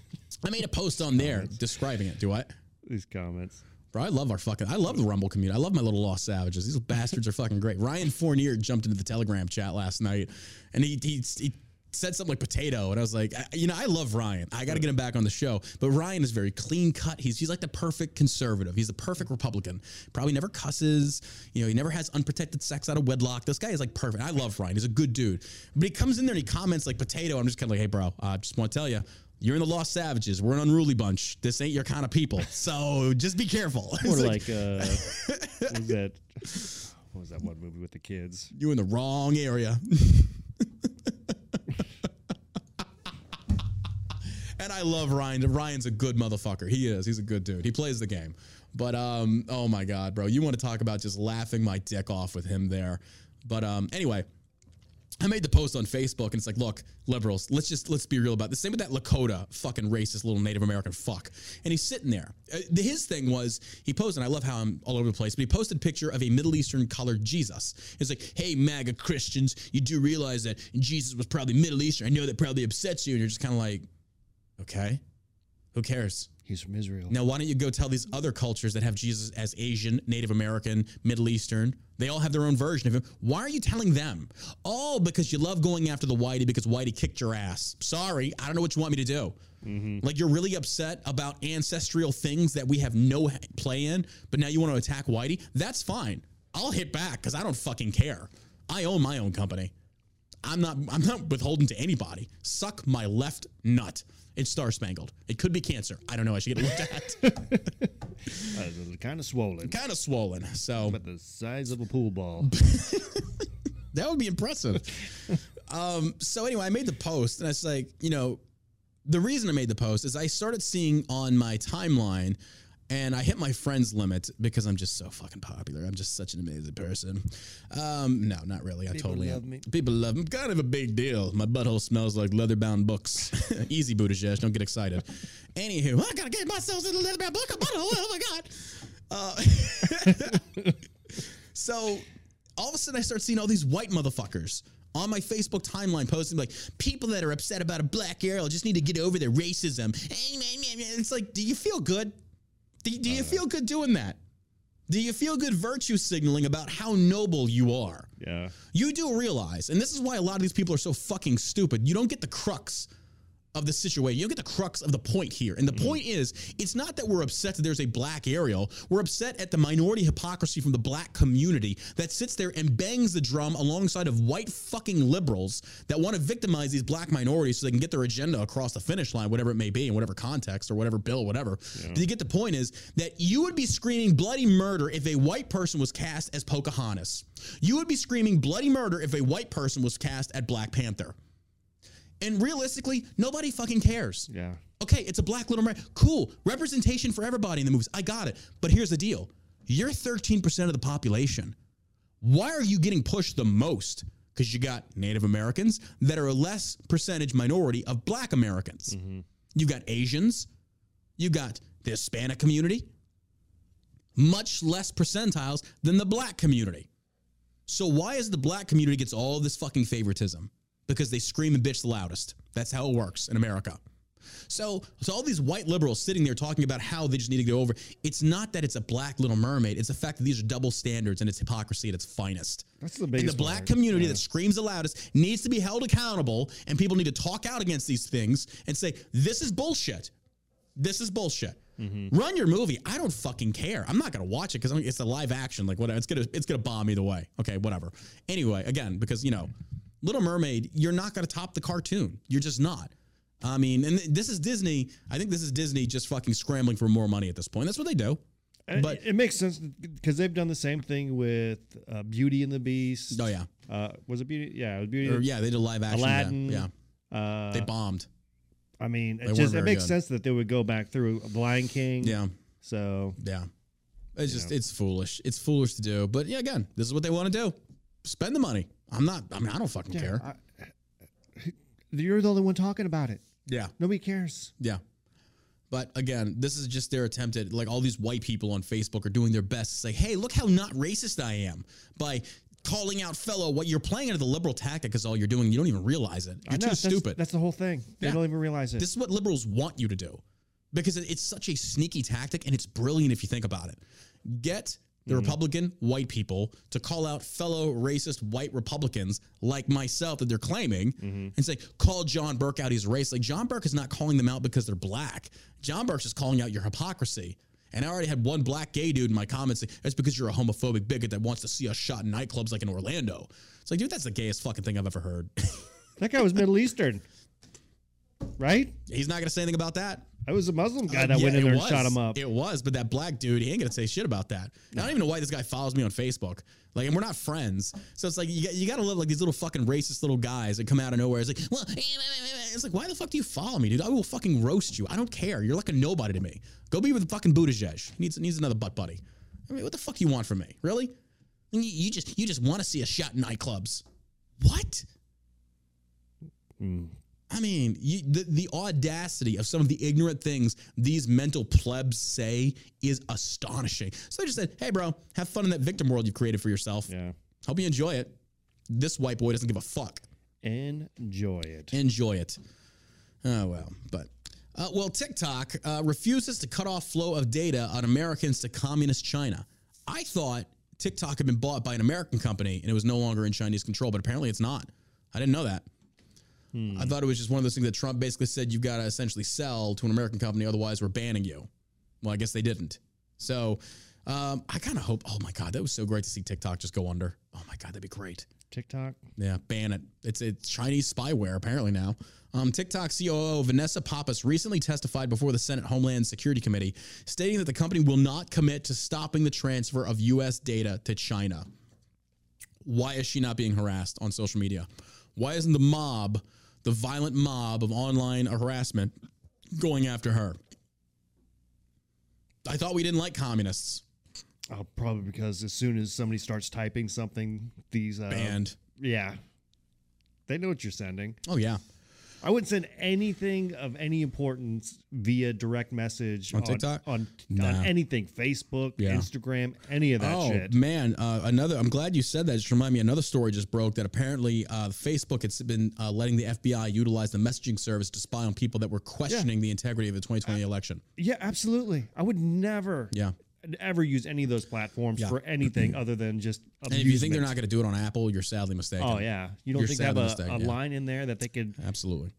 I made a post on there describing it. Do I? These comments. Bro, I love our fucking. I love the Rumble community. I love my little lost savages. These bastards are fucking great. Ryan Fournier jumped into the Telegram chat last night, and he he, he said something like potato, and I was like, I- you know, I love Ryan. I got to get him back on the show. But Ryan is very clean cut. He's he's like the perfect conservative. He's the perfect Republican. Probably never cusses. You know, he never has unprotected sex out of wedlock. This guy is like perfect. I love Ryan. He's a good dude. But he comes in there and he comments like potato. I'm just kind of like, hey, bro, I just want to tell you. You're in the Lost Savages. We're an unruly bunch. This ain't your kind of people. So just be careful. Or It's like, uh, what was that? What was that one movie with the kids? You're in the wrong area. and I love Ryan. Ryan's a good motherfucker. He is. He's a good dude. He plays the game. But um, oh my god, bro, you want to talk about just laughing my dick off with him there. But um, anyway. I made the post on Facebook and it's like, look, liberals, let's just let's be real about this. Same with that Lakota fucking racist little Native American fuck. And he's sitting there. Uh, his thing was he posted, and I love how I'm all over the place, but he posted a picture of a Middle Eastern colored Jesus. It's like, hey, MAGA Christians, you do realize that Jesus was probably Middle Eastern. I know that probably upsets you. And you're just kind of like, okay, who cares? He's from Israel. Now, why don't you go tell these other cultures that have Jesus as Asian, Native American, Middle Eastern? They all have their own version of him. Why are you telling them? All because you love going after the Whitey because Whitey kicked your ass. Sorry, I don't know what you want me to do. Mm-hmm. Like you're really upset about ancestral things that we have no play in, but now you want to attack Whitey? That's fine. I'll hit back because I don't fucking care. I own my own company. I'm not I'm not withholding to anybody. Suck my left nut. It's star spangled. It could be cancer. I don't know. I should get it looked at. Uh, kind of swollen, kind of swollen. So but the size of a pool ball. that would be impressive. um, so anyway, I made the post and I was like, you know, the reason I made the post is I started seeing on my timeline and I hit my friends limit because I'm just so fucking popular. I'm just such an amazing person. Um, no, not really. I totally love am. me. People love me. I'm kind of a big deal. My butthole smells like leather bound books. Easy, Buttigieg. Don't get excited. Anywho, I gotta get myself in a leather bound book. A butthole. Oh my god. Uh, so all of a sudden, I start seeing all these white motherfuckers on my Facebook timeline posting like people that are upset about a black arrow just need to get over their racism. It's like, do you feel good? Do, do you oh, feel good doing that? Do you feel good virtue signaling about how noble you are? yeah. You do realize, and this is why a lot of these people are so fucking stupid. You don't get the crux of the situation. You don't get the crux of the point here. And the mm-hmm. point is, it's not that we're upset that there's a black Ariel. We're upset at the minority hypocrisy from the black community that sits there and bangs the drum alongside of white fucking liberals that want to victimize these black minorities so they can get their agenda across the finish line, whatever it may be, in whatever context or whatever bill, whatever. Do you get the point is that you would be screaming bloody murder if a white person was cast as Pocahontas. You would be screaming bloody murder if a white person was cast at Black Panther. And realistically, nobody fucking cares. Yeah. Okay, it's a black little man. Cool. Representation for everybody in the movies. I got it. But here's the deal you're 13% of the population. Why are you getting pushed the most? Because you got Native Americans that are a less percentage minority of black Americans. Mm-hmm. You got Asians. You got the Hispanic community. Much less percentiles than the black community. So why is the black community gets all this fucking favoritism? Because they scream and bitch the loudest. That's how it works in America. So, so all these white liberals sitting there talking about how they just need to go over. It's not that it's a black Little Mermaid. It's the fact that these are double standards and it's hypocrisy at its finest. That's the And the black community Yeah. that screams the loudest needs to be held accountable, and people need to talk out against these things and say, "This is bullshit. This is bullshit." Mm-hmm. Run your movie. I don't fucking care. I'm not gonna watch it because it's a live action. Like whatever. It's gonna it's gonna bomb either way. Okay, whatever. Anyway, again, because you know, Little Mermaid, you're not gonna top the cartoon. You're just not. I mean, and this is Disney. I think this is Disney just fucking scrambling for more money at this point. That's what they do. And But- it, it makes sense because they've done the same thing with uh, Beauty and the Beast. Oh yeah, Uh, was it Beauty? Yeah, it was Beauty. or yeah, they did live action. yeah, Aladdin. Yeah, Uh, they bombed. I mean, it just it makes good. sense that they would go back through Lion King. Yeah. So Yeah. It's just it's foolish. It's foolish to do. But yeah, again, this is what they want to do. Spend the money. I'm not I mean, I don't fucking care. I- you're the only one talking about it. Yeah. Nobody cares. Yeah. But again, this is just their attempt at like all these white people on Facebook are doing their best to say, hey, look how not racist I am by calling out fellow what you're playing into the liberal tactic is all you're doing. You don't even realize it. You're know, too that's- stupid. That's the whole thing. They Yeah. don't even realize it. This is what liberals want you to do because it's such a sneaky tactic and it's brilliant if you think about it. Get the mm-hmm. Republican white people to call out fellow racist white Republicans like myself that they're claiming mm-hmm. and say, call John Burk out he's racist. Like John Burk is not calling them out because they're black. John Burk's just calling out your hypocrisy. And I already had one black gay dude in my comments say, that's because you're a homophobic bigot that wants to see us shot in nightclubs like in Orlando. It's like, dude, that's the gayest fucking thing I've ever heard. that guy was Middle Eastern, right? He's not going to say anything about that. That was a Muslim guy Uh, that yeah, went in it there and was. shot him up. It was, but that black dude, he ain't gonna say shit about that. And I don't even know why this guy follows me on Facebook. Like, and we're not friends, so it's like you got, you got to love like these little fucking racist little guys that come out of nowhere. It's like, well, eh, eh, eh, it's like, why the fuck do you follow me, dude? I will fucking roast you. I don't care. You're like a nobody to me. Go be with the fucking Buttigieg. He needs needs another butt buddy. I mean, what the fuck you want from me? Really? You, you just you just want to see a shot in nightclubs. What? Hmm. I mean, you, the, the audacity of some of the ignorant things these mental plebs say is astonishing. So I just said, hey, bro, have fun in that victim world you've created for yourself. Yeah. Hope you enjoy it. This white boy doesn't give a fuck. Enjoy it. Enjoy it. Oh, well. But, uh, well, TikTok uh, refuses to cut off flow of data on Americans to communist China. I thought TikTok had been bought by an American company and it was no longer in Chinese control, but apparently it's not. I didn't know that. I thought it was just one of those things that Trump basically said you've got to essentially sell to an American company, otherwise we're banning you. Well, I guess they didn't. So um, I kind of hope. Oh my god, that was so great to see TikTok just go under. Oh my god, that'd be great. TikTok. Yeah, ban it. It's it's Chinese spyware apparently now. Um, TikTok COO Vanessa Pappas recently testified before the Senate Homeland Security Committee, stating that the company will not commit to stopping the transfer of U.S. data to China. Why is she not being harassed on social media? Why isn't the mob, the violent mob of online harassment, going after her? I thought we didn't like communists. Uh, probably because as soon as somebody starts typing something, these uh, Banned. Yeah, they know what you're sending. Oh yeah, I wouldn't send anything of any importance via direct message On TikTok? on, Nah. on anything, Facebook, Yeah. Instagram, any of that oh shit. man, uh, another. I'm glad you said that. Just remind me, another story just broke that apparently uh, Facebook has been uh, letting the FBI utilize the messaging service to spy on people that were questioning the integrity of the 2020 election. Yeah, absolutely. I would never, Yeah. Ever use any of those platforms Yeah. for anything other than just. And if you think they're not going to do it on Apple, you're sadly mistaken. oh yeah, you don't You're think they have sadly a, mistaken, a yeah. line in there that they could Absolutely.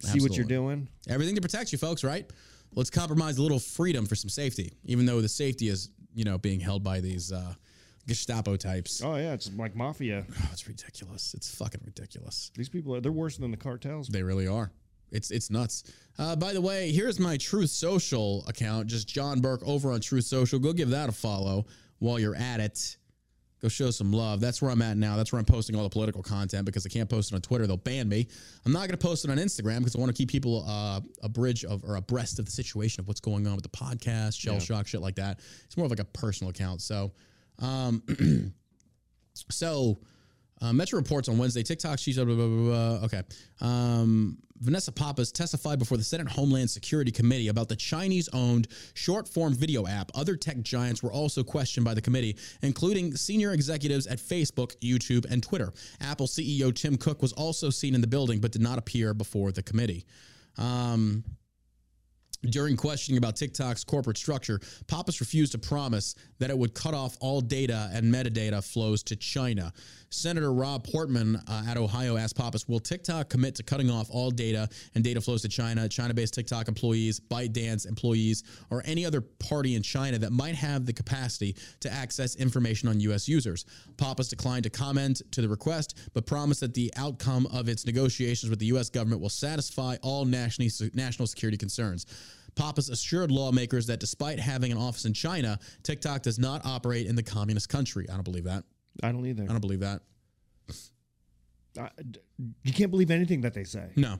see what you're doing? Everything to protect you, folks. Right? Let's compromise a little freedom for some safety, even though the safety is, you know, being held by these uh, Gestapo types. Oh yeah, it's like mafia. Oh, it's ridiculous. It's fucking ridiculous. These people are they're worse than the cartels. They really are. It's it's nuts. Uh, by the way, here's my Truth Social account, just John Burk over on Truth Social. Go give that a follow while you're at it. Go show some love. That's where I'm at now. That's where I'm posting all the political content because I can't post it on Twitter. They'll ban me. I'm not going to post it on Instagram because I want to keep people uh, a bridge of or abreast of the situation of what's going on with the podcast, shell shock, shit like that. It's more of like a personal account. So, um, so uh, Metro reports on Wednesday TikTok. She's blah, blah, blah, blah, okay. Um, Vanessa Pappas testified before the Senate Homeland Security Committee about the Chinese-owned short-form video app. Other tech giants were also questioned by the committee, including senior executives at Facebook, YouTube, and Twitter. Apple CEO Tim Cook was also seen in the building, but did not appear before the committee. Um, during questioning about TikTok's corporate structure, Pappas refused to promise that it would cut off all data and metadata flows to China. Senator Rob Portman uh, at Ohio asked Pappas, Will TikTok commit to cutting off all data and data flows to China, China based TikTok employees, ByteDance employees, or any other party in China that might have the capacity to access information on U.S. users? Pappas declined to comment to the request, but promised that the outcome of its negotiations with the U.S. government will satisfy all national, national security concerns. Pappas assured lawmakers that despite having an office in China, TikTok does not operate in the communist country. I don't believe that. I don't either. I don't believe that. I- you can't believe anything that they say. No.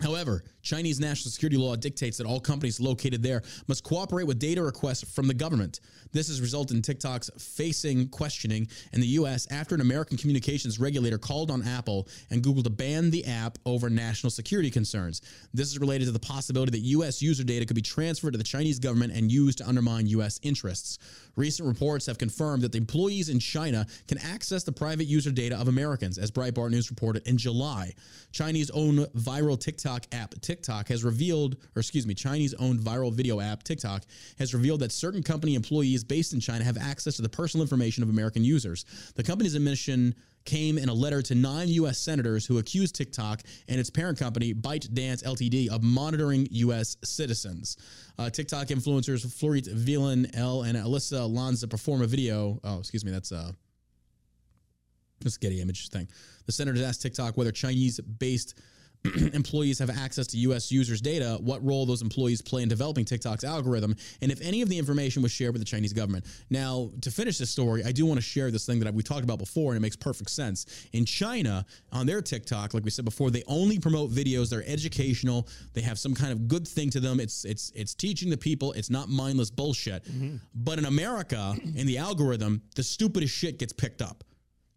However, Chinese national security law dictates that all companies located there must cooperate with data requests from the government. This has resulted in TikTok's facing questioning in the U.S. after an American communications regulator called on Apple and Google to ban the app over national security concerns. This is related to the possibility that U.S. user data could be transferred to the Chinese government and used to undermine U.S. interests. Recent reports have confirmed that the employees in China can access the private user data of Americans, as Breitbart News reported in July. Chinese owned viral TikTok app TikTok has revealed, or excuse me, Chinese owned viral video app TikTok has revealed that certain company employees based in China have access to the personal information of American users. The company's admission came in a letter to nine U.S. senators who accused TikTok and its parent company, ByteDance Ltd., of monitoring U.S. citizens. Uh, TikTok influencers Florit Villan L and Alyssa Lanza perform a video. Oh, excuse me, that's uh, this Getty image thing. The senators asked TikTok whether Chinese-based employees have access to U.S. users' data, what role those employees play in developing TikTok's algorithm, and if any of the information was shared with the Chinese government. Now, to finish this story, I do want to share this thing that we talked about before, and it makes perfect sense. In China, on their TikTok, like we said before, they only promote videos. that are educational. They have some kind of good thing to them. It's it's it's teaching the people. It's not mindless bullshit. Mm-hmm. But in America, in the algorithm, the stupidest shit gets picked up.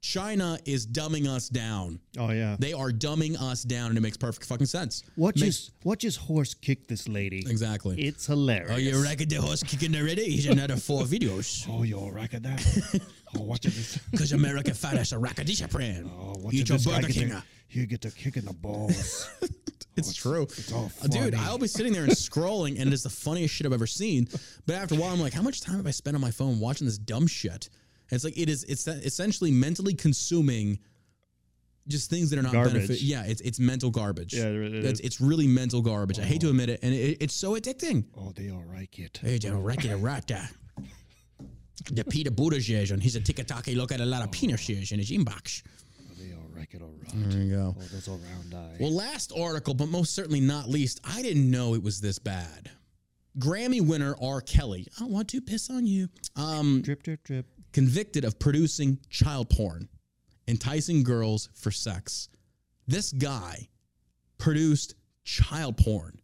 China is dumbing us down. Oh yeah. They are dumbing us down, and it makes perfect fucking sense. Watch Makes- his watch his horse kick this lady. Exactly. It's hilarious. Oh, you reckon the horse kicking already? He's another four videos. Oh, you reckon that? oh, watch this. Because American fat ass a rackadisha brand. Oh, watch Eat your this guy Burger get King. the, You get to kick in the balls. It's true. it's all Uh, Dude. I'll be sitting there and scrolling, and it is the funniest shit I've ever seen. But after a while, I'm like, how much time have I spent on my phone watching this dumb shit? It's like it is. It's essentially mentally consuming just things that are not Garbage. benefit. Yeah, it's it's mental garbage. Yeah, it it's, it's really mental garbage. I hate to admit it, and it, it's so addicting. oh, they all like it. Hey, don't wreck it right the Peter Buttigieg, and he's a TikTok. He look at a lot of penises in his inbox. They all wreck it all right. There you go. Oh, those all round eye. Well, last article, but most certainly not least, I didn't know it was this bad. Grammy winner R. Kelly. I want to piss on you. Um, drip, drip, drip. Convicted of producing child porn, enticing girls for sex. This guy produced child porn.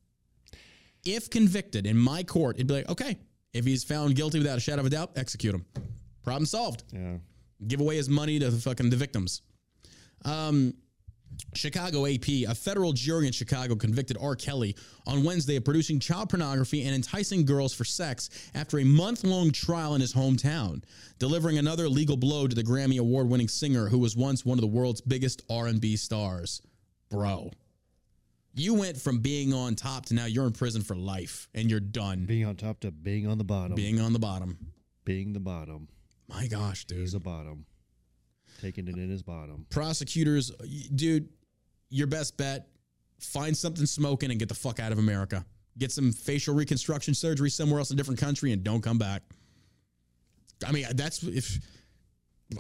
If convicted in my court, it'd be like, okay, if he's found guilty without a shadow of a doubt, execute him. Problem solved. Yeah. Give away his money to the fucking the victims. Um, Chicago AP, a federal jury in Chicago convicted R. Kelly on Wednesday of producing child pornography and enticing girls for sex after a month-long trial in his hometown, delivering another legal blow to the Grammy award-winning singer who was once one of the world's biggest R&B stars. Bro, you went from being on top to now you're in prison for life and you're done Being on top to being on the bottom. being on the bottom. being the bottom. My gosh, dude. He's a bottom. Taking it in his bottom. prosecutors, dude, your best bet, find something smoking and get the fuck out of America. Get some facial reconstruction surgery somewhere else in a different country and don't come back. I mean, that's if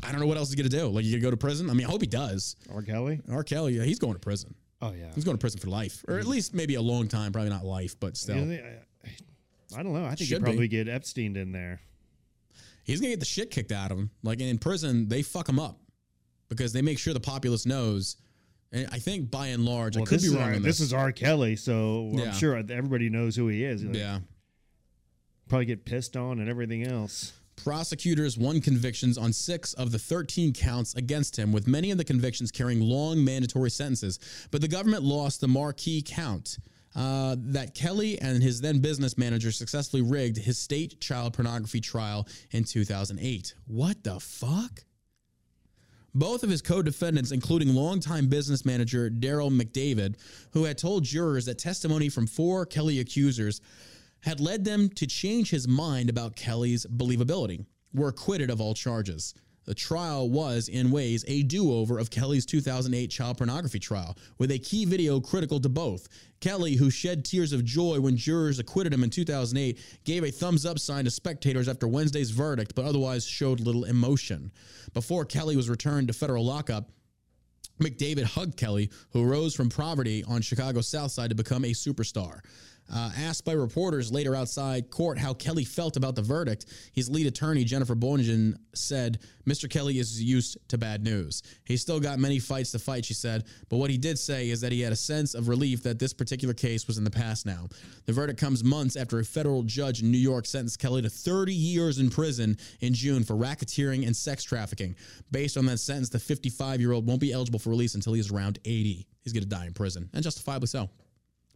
I don't know what else he's gonna do. Like, you gonna go to prison? I mean, I hope he does. R. Kelly? R. Kelly, yeah, he's going to prison. Oh, yeah. He's going to prison for life, or at least maybe a long time. Probably not life, but still, I, I don't know. I think Should he'd probably be. get Epstein in there. he's gonna get the shit kicked out of him. Like in prison, they fuck him up because they make sure the populace knows. And I think by and large, I could be wrong R, on this this. is R. Kelly, so Yeah. I'm sure everybody knows who he is. Like, yeah. Probably get pissed on and everything else. Prosecutors won convictions on six of the 13 counts against him, with many of the convictions carrying long mandatory sentences. But the government lost the marquee count uh, that Kelly and his then business manager successfully rigged his state child pornography trial in 2008. What the fuck? Both of his co defendants, including longtime business manager Derrel McDavid, who had told jurors that testimony from four Kelly accusers had led them to change his mind about Kelly's believability, were acquitted of all charges. The trial was, in ways, a do over of Kelly's 2008 child pornography trial, with a key video critical to both. Kelly, who shed tears of joy when jurors acquitted him in 2008, gave a thumbs up sign to spectators after Wednesday's verdict, but otherwise showed little emotion. Before Kelly was returned to federal lockup, McDavid hugged Kelly, who rose from poverty on Chicago's South Side to become a superstar. Uh, asked by reporters later outside court how Kelly felt about the verdict, his lead attorney, Jennifer Boningen, said, Mr. Kelly is used to bad news. He's still got many fights to fight, she said, but what he did say is that he had a sense of relief that this particular case was in the past now. The verdict comes months after a federal judge in New York sentenced Kelly to 30 years in prison in June for racketeering and sex trafficking. Based on that sentence, the 55 year old won't be eligible for release until he's around 80. He's going to die in prison, and justifiably so.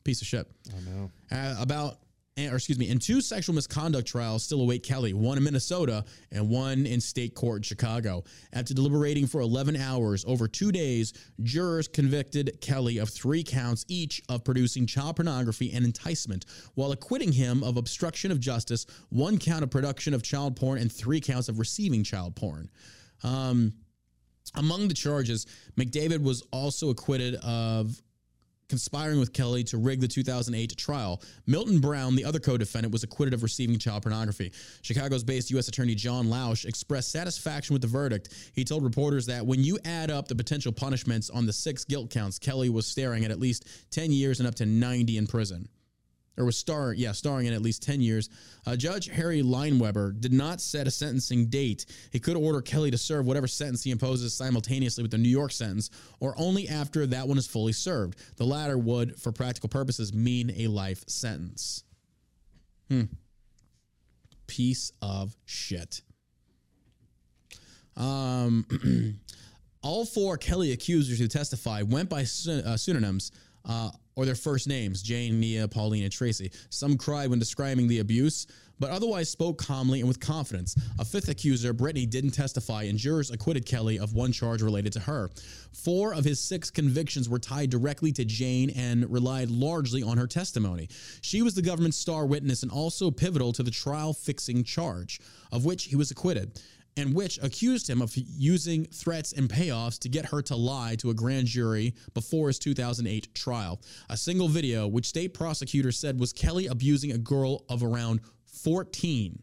Piece of shit. I know. Uh, about, or excuse me, and two sexual misconduct trials still await Kelly, one in Minnesota and one in state court in Chicago. After deliberating for 11 hours over two days, jurors convicted Kelly of three counts each of producing child pornography and enticement, while acquitting him of obstruction of justice, one count of production of child porn, and three counts of receiving child porn. Um, among the charges, McDavid was also acquitted of conspiring with Kelly to rig the 2008 trial. Milton Brown, the other co defendant, was acquitted of receiving child pornography. Chicago's based U.S. Attorney John Lausch expressed satisfaction with the verdict. He told reporters that when you add up the potential punishments on the six guilt counts, Kelly was staring at at least 10 years and up to 90 in prison. Or was star, yeah, starring in at least 10 years. Uh, Judge Harry Leinenweber did not set a sentencing date. He could order Kelly to serve whatever sentence he imposes simultaneously with the New York sentence, or only after that one is fully served. The latter would, for practical purposes, mean a life sentence. Hmm. Piece of shit. Um, all four Kelly accusers who testified went by uh, pseudonyms uh, or their first names Jane, Mia, Paulina, Tracy. Some cried when describing the abuse, but otherwise spoke calmly and with confidence. A fifth accuser, Brittany, didn't testify, and jurors acquitted Kelly of one charge related to her. Four of his six convictions were tied directly to Jane and relied largely on her testimony. She was the government's star witness and also pivotal to the trial fixing charge, of which he was acquitted and which accused him of using threats and payoffs to get her to lie to a grand jury before his 2008 trial. A single video, which state prosecutors said was Kelly abusing a girl of around 14.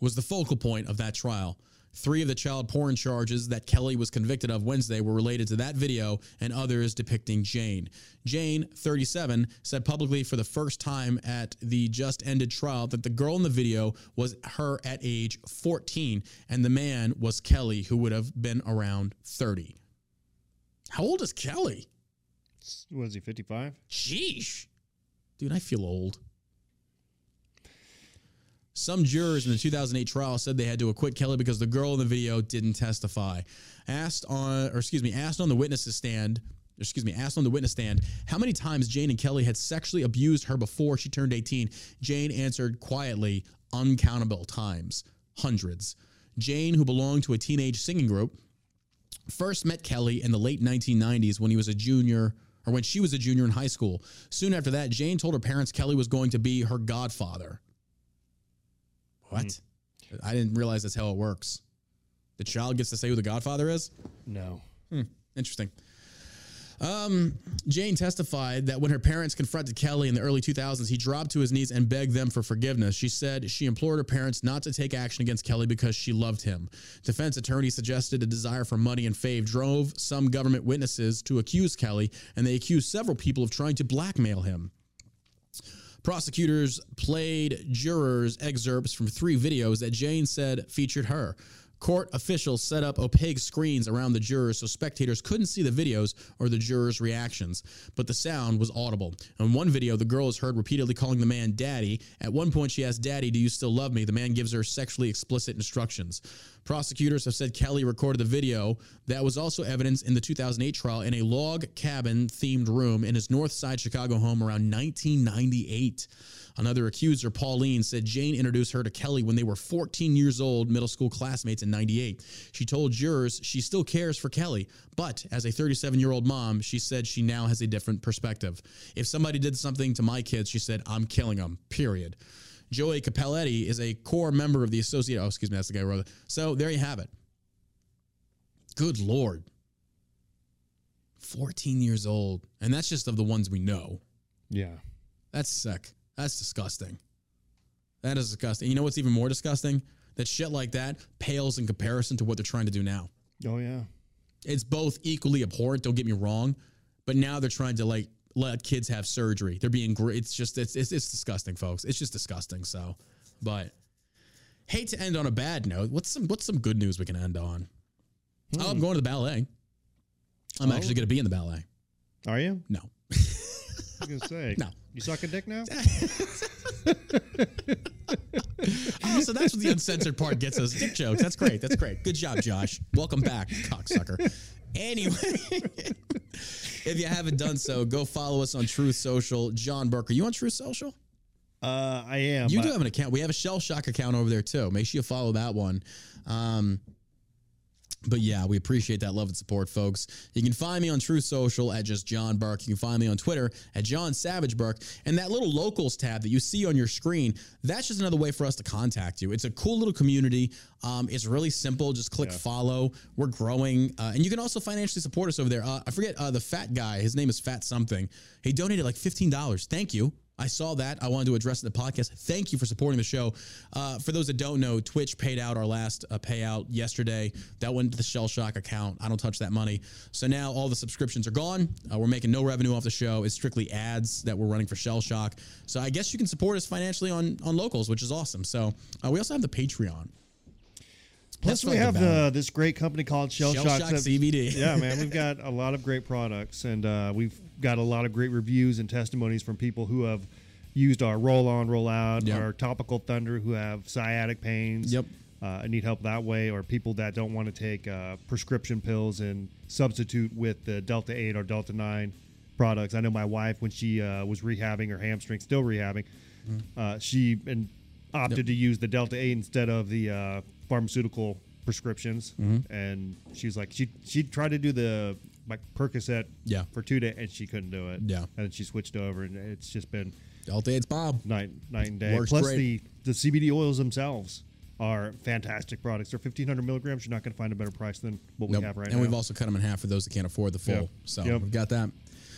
was the focal point of that trial. Three of the child porn charges that Kelly was convicted of Wednesday were related to that video and others depicting Jane. Jane, 37, said publicly for the first time at the just ended trial that the girl in the video was her at age 14 and the man was Kelly, who would have been around 30. How old is Kelly? What is he, 55? Sheesh. Dude, I feel old. Some jurors in the 2008 trial said they had to acquit Kelly because the girl in the video didn't testify. Asked on, or excuse me, asked on the witnesses stand, excuse me, asked on the witness stand how many times Jane and Kelly had sexually abused her before she turned 18. Jane answered quietly, uncountable times, hundreds. Jane, who belonged to a teenage singing group, first met Kelly in the late 1990s when he was a junior or when she was a junior in high school. Soon after that, Jane told her parents Kelly was going to be her godfather. What? I didn't realize that's how it works. The child gets to say who the godfather is? No. Interesting. Um, Jane testified that when her parents confronted Kelly in the early 2000s, he dropped to his knees and begged them for forgiveness. She said she implored her parents not to take action against Kelly because she loved him. Defense attorney suggested a desire for money and fame drove some government witnesses to accuse Kelly, and they accused several people of trying to blackmail him. Prosecutors played jurors excerpts from three videos that Jane said featured her. Court officials set up opaque screens around the jurors so spectators couldn't see the videos or the jurors' reactions, but the sound was audible. In one video, the girl is heard repeatedly calling the man daddy. At one point, she asks, Daddy, do you still love me? The man gives her sexually explicit instructions. Prosecutors have said Kelly recorded the video. That was also evidence in the 2008 trial in a log cabin themed room in his North Side Chicago home around 1998. Another accuser, Pauline, said Jane introduced her to Kelly when they were 14 years old, middle school classmates in 98. She told jurors she still cares for Kelly, but as a 37 year old mom, she said she now has a different perspective. If somebody did something to my kids, she said, I'm killing them, period. Joey Cappelletti is a core member of the associate. Oh, excuse me, that's the guy who wrote it. So there you have it. Good Lord. 14 years old. And that's just of the ones we know. Yeah. That's sick. That's disgusting. That is disgusting. You know what's even more disgusting? That shit like that pales in comparison to what they're trying to do now. Oh, yeah. It's both equally abhorrent, don't get me wrong, but now they're trying to like let kids have surgery. They're being great. It's just it's, it's it's disgusting, folks. It's just disgusting. So, but hate to end on a bad note. What's some what's some good news we can end on? Hmm. Oh, I'm going to the ballet. I'm Oh. actually going to be in the ballet. Are you? No. Was to say. No. You suck a dick now? Oh, so that's what the uncensored part gets us. Dick jokes. That's great. That's great. Good job, Josh. Welcome back, cocksucker. Anyway, if you haven't done so, go follow us on Truth Social. John Burk, are you on Truth Social? Uh, I am. You do have an account. We have a Shell Shock account over there too. Make sure you follow that one. Um, but yeah, we appreciate that love and support, folks. You can find me on Truth Social at just John Burk. You can find me on Twitter at John Savage Burk. And that little locals tab that you see on your screen, that's just another way for us to contact you. It's a cool little community. Um, it's really simple. Just click follow. We're growing. Uh, and you can also financially support us over there. Uh, I forget uh, the fat guy. His name is Fat Something. He donated like $15. Thank you. I saw that. I wanted to address in the podcast. Thank you for supporting the show. Uh, for those that don't know, Twitch paid out our last uh, payout yesterday. That went to the Shell Shock account. I don't touch that money. So now all the subscriptions are gone. Uh, we're making no revenue off the show. It's strictly ads that we're running for Shell Shock. So I guess you can support us financially on on locals, which is awesome. So uh, we also have the Patreon. Plus, we have uh, this great company called Shell, Shell Shock, Shock CBD. yeah, man, we've got a lot of great products, and uh, we've got a lot of great reviews and testimonies from people who have used our roll on, roll out, Yep. our topical thunder, who have sciatic pains. Yep. Uh, need help that way, or people that don't want to take uh, prescription pills and substitute with the Delta 8 or Delta 9 products. I know my wife, when she uh, was rehabbing her hamstring, still rehabbing, uh, she and opted to use the Delta 8 instead of the uh, pharmaceutical prescriptions. And she's like, she she tried to do the like Percocet Yeah. for two days, and she couldn't do it. Yeah. and then she switched over, and it's just been all day It's Bob. night night and day. Plus the the CBD oils themselves are fantastic products. They're fifteen hundred milligrams. You're not going to find a better price than what we have right and now. And we've also cut them in half for those that can't afford the full. Yep. So Yep. we've got that.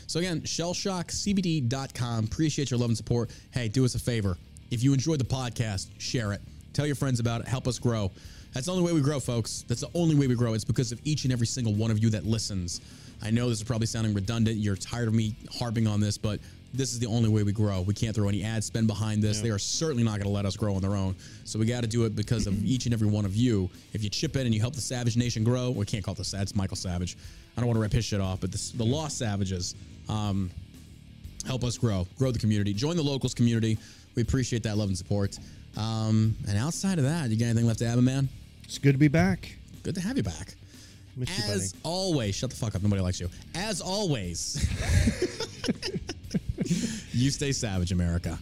So again, shellshockcbd.com. Appreciate your love and support. Hey, do us a favor. If you enjoyed the podcast, share it. Tell your friends about it. Help us grow. That's the only way we grow, folks. That's the only way we grow. It's because of each and every single one of you that listens. I know this is probably sounding redundant. You're tired of me harping on this, but this is the only way we grow. We can't throw any ad spend behind this. They are certainly not going to let us grow on their own. So we got to do it because of each and every one of you. If you chip in and you help the Savage Nation grow, we can't call it the. It's Michael Savage. I don't want to rip his shit off, but this, the Lost Savages um, help us grow, grow the community, join the locals community. We appreciate that love and support. Um, and outside of that, you got anything left to add, my man? It's good to be back. Good to have you back. Miss you. As always, shut the fuck up. Nobody likes you. As always, you stay savage, America.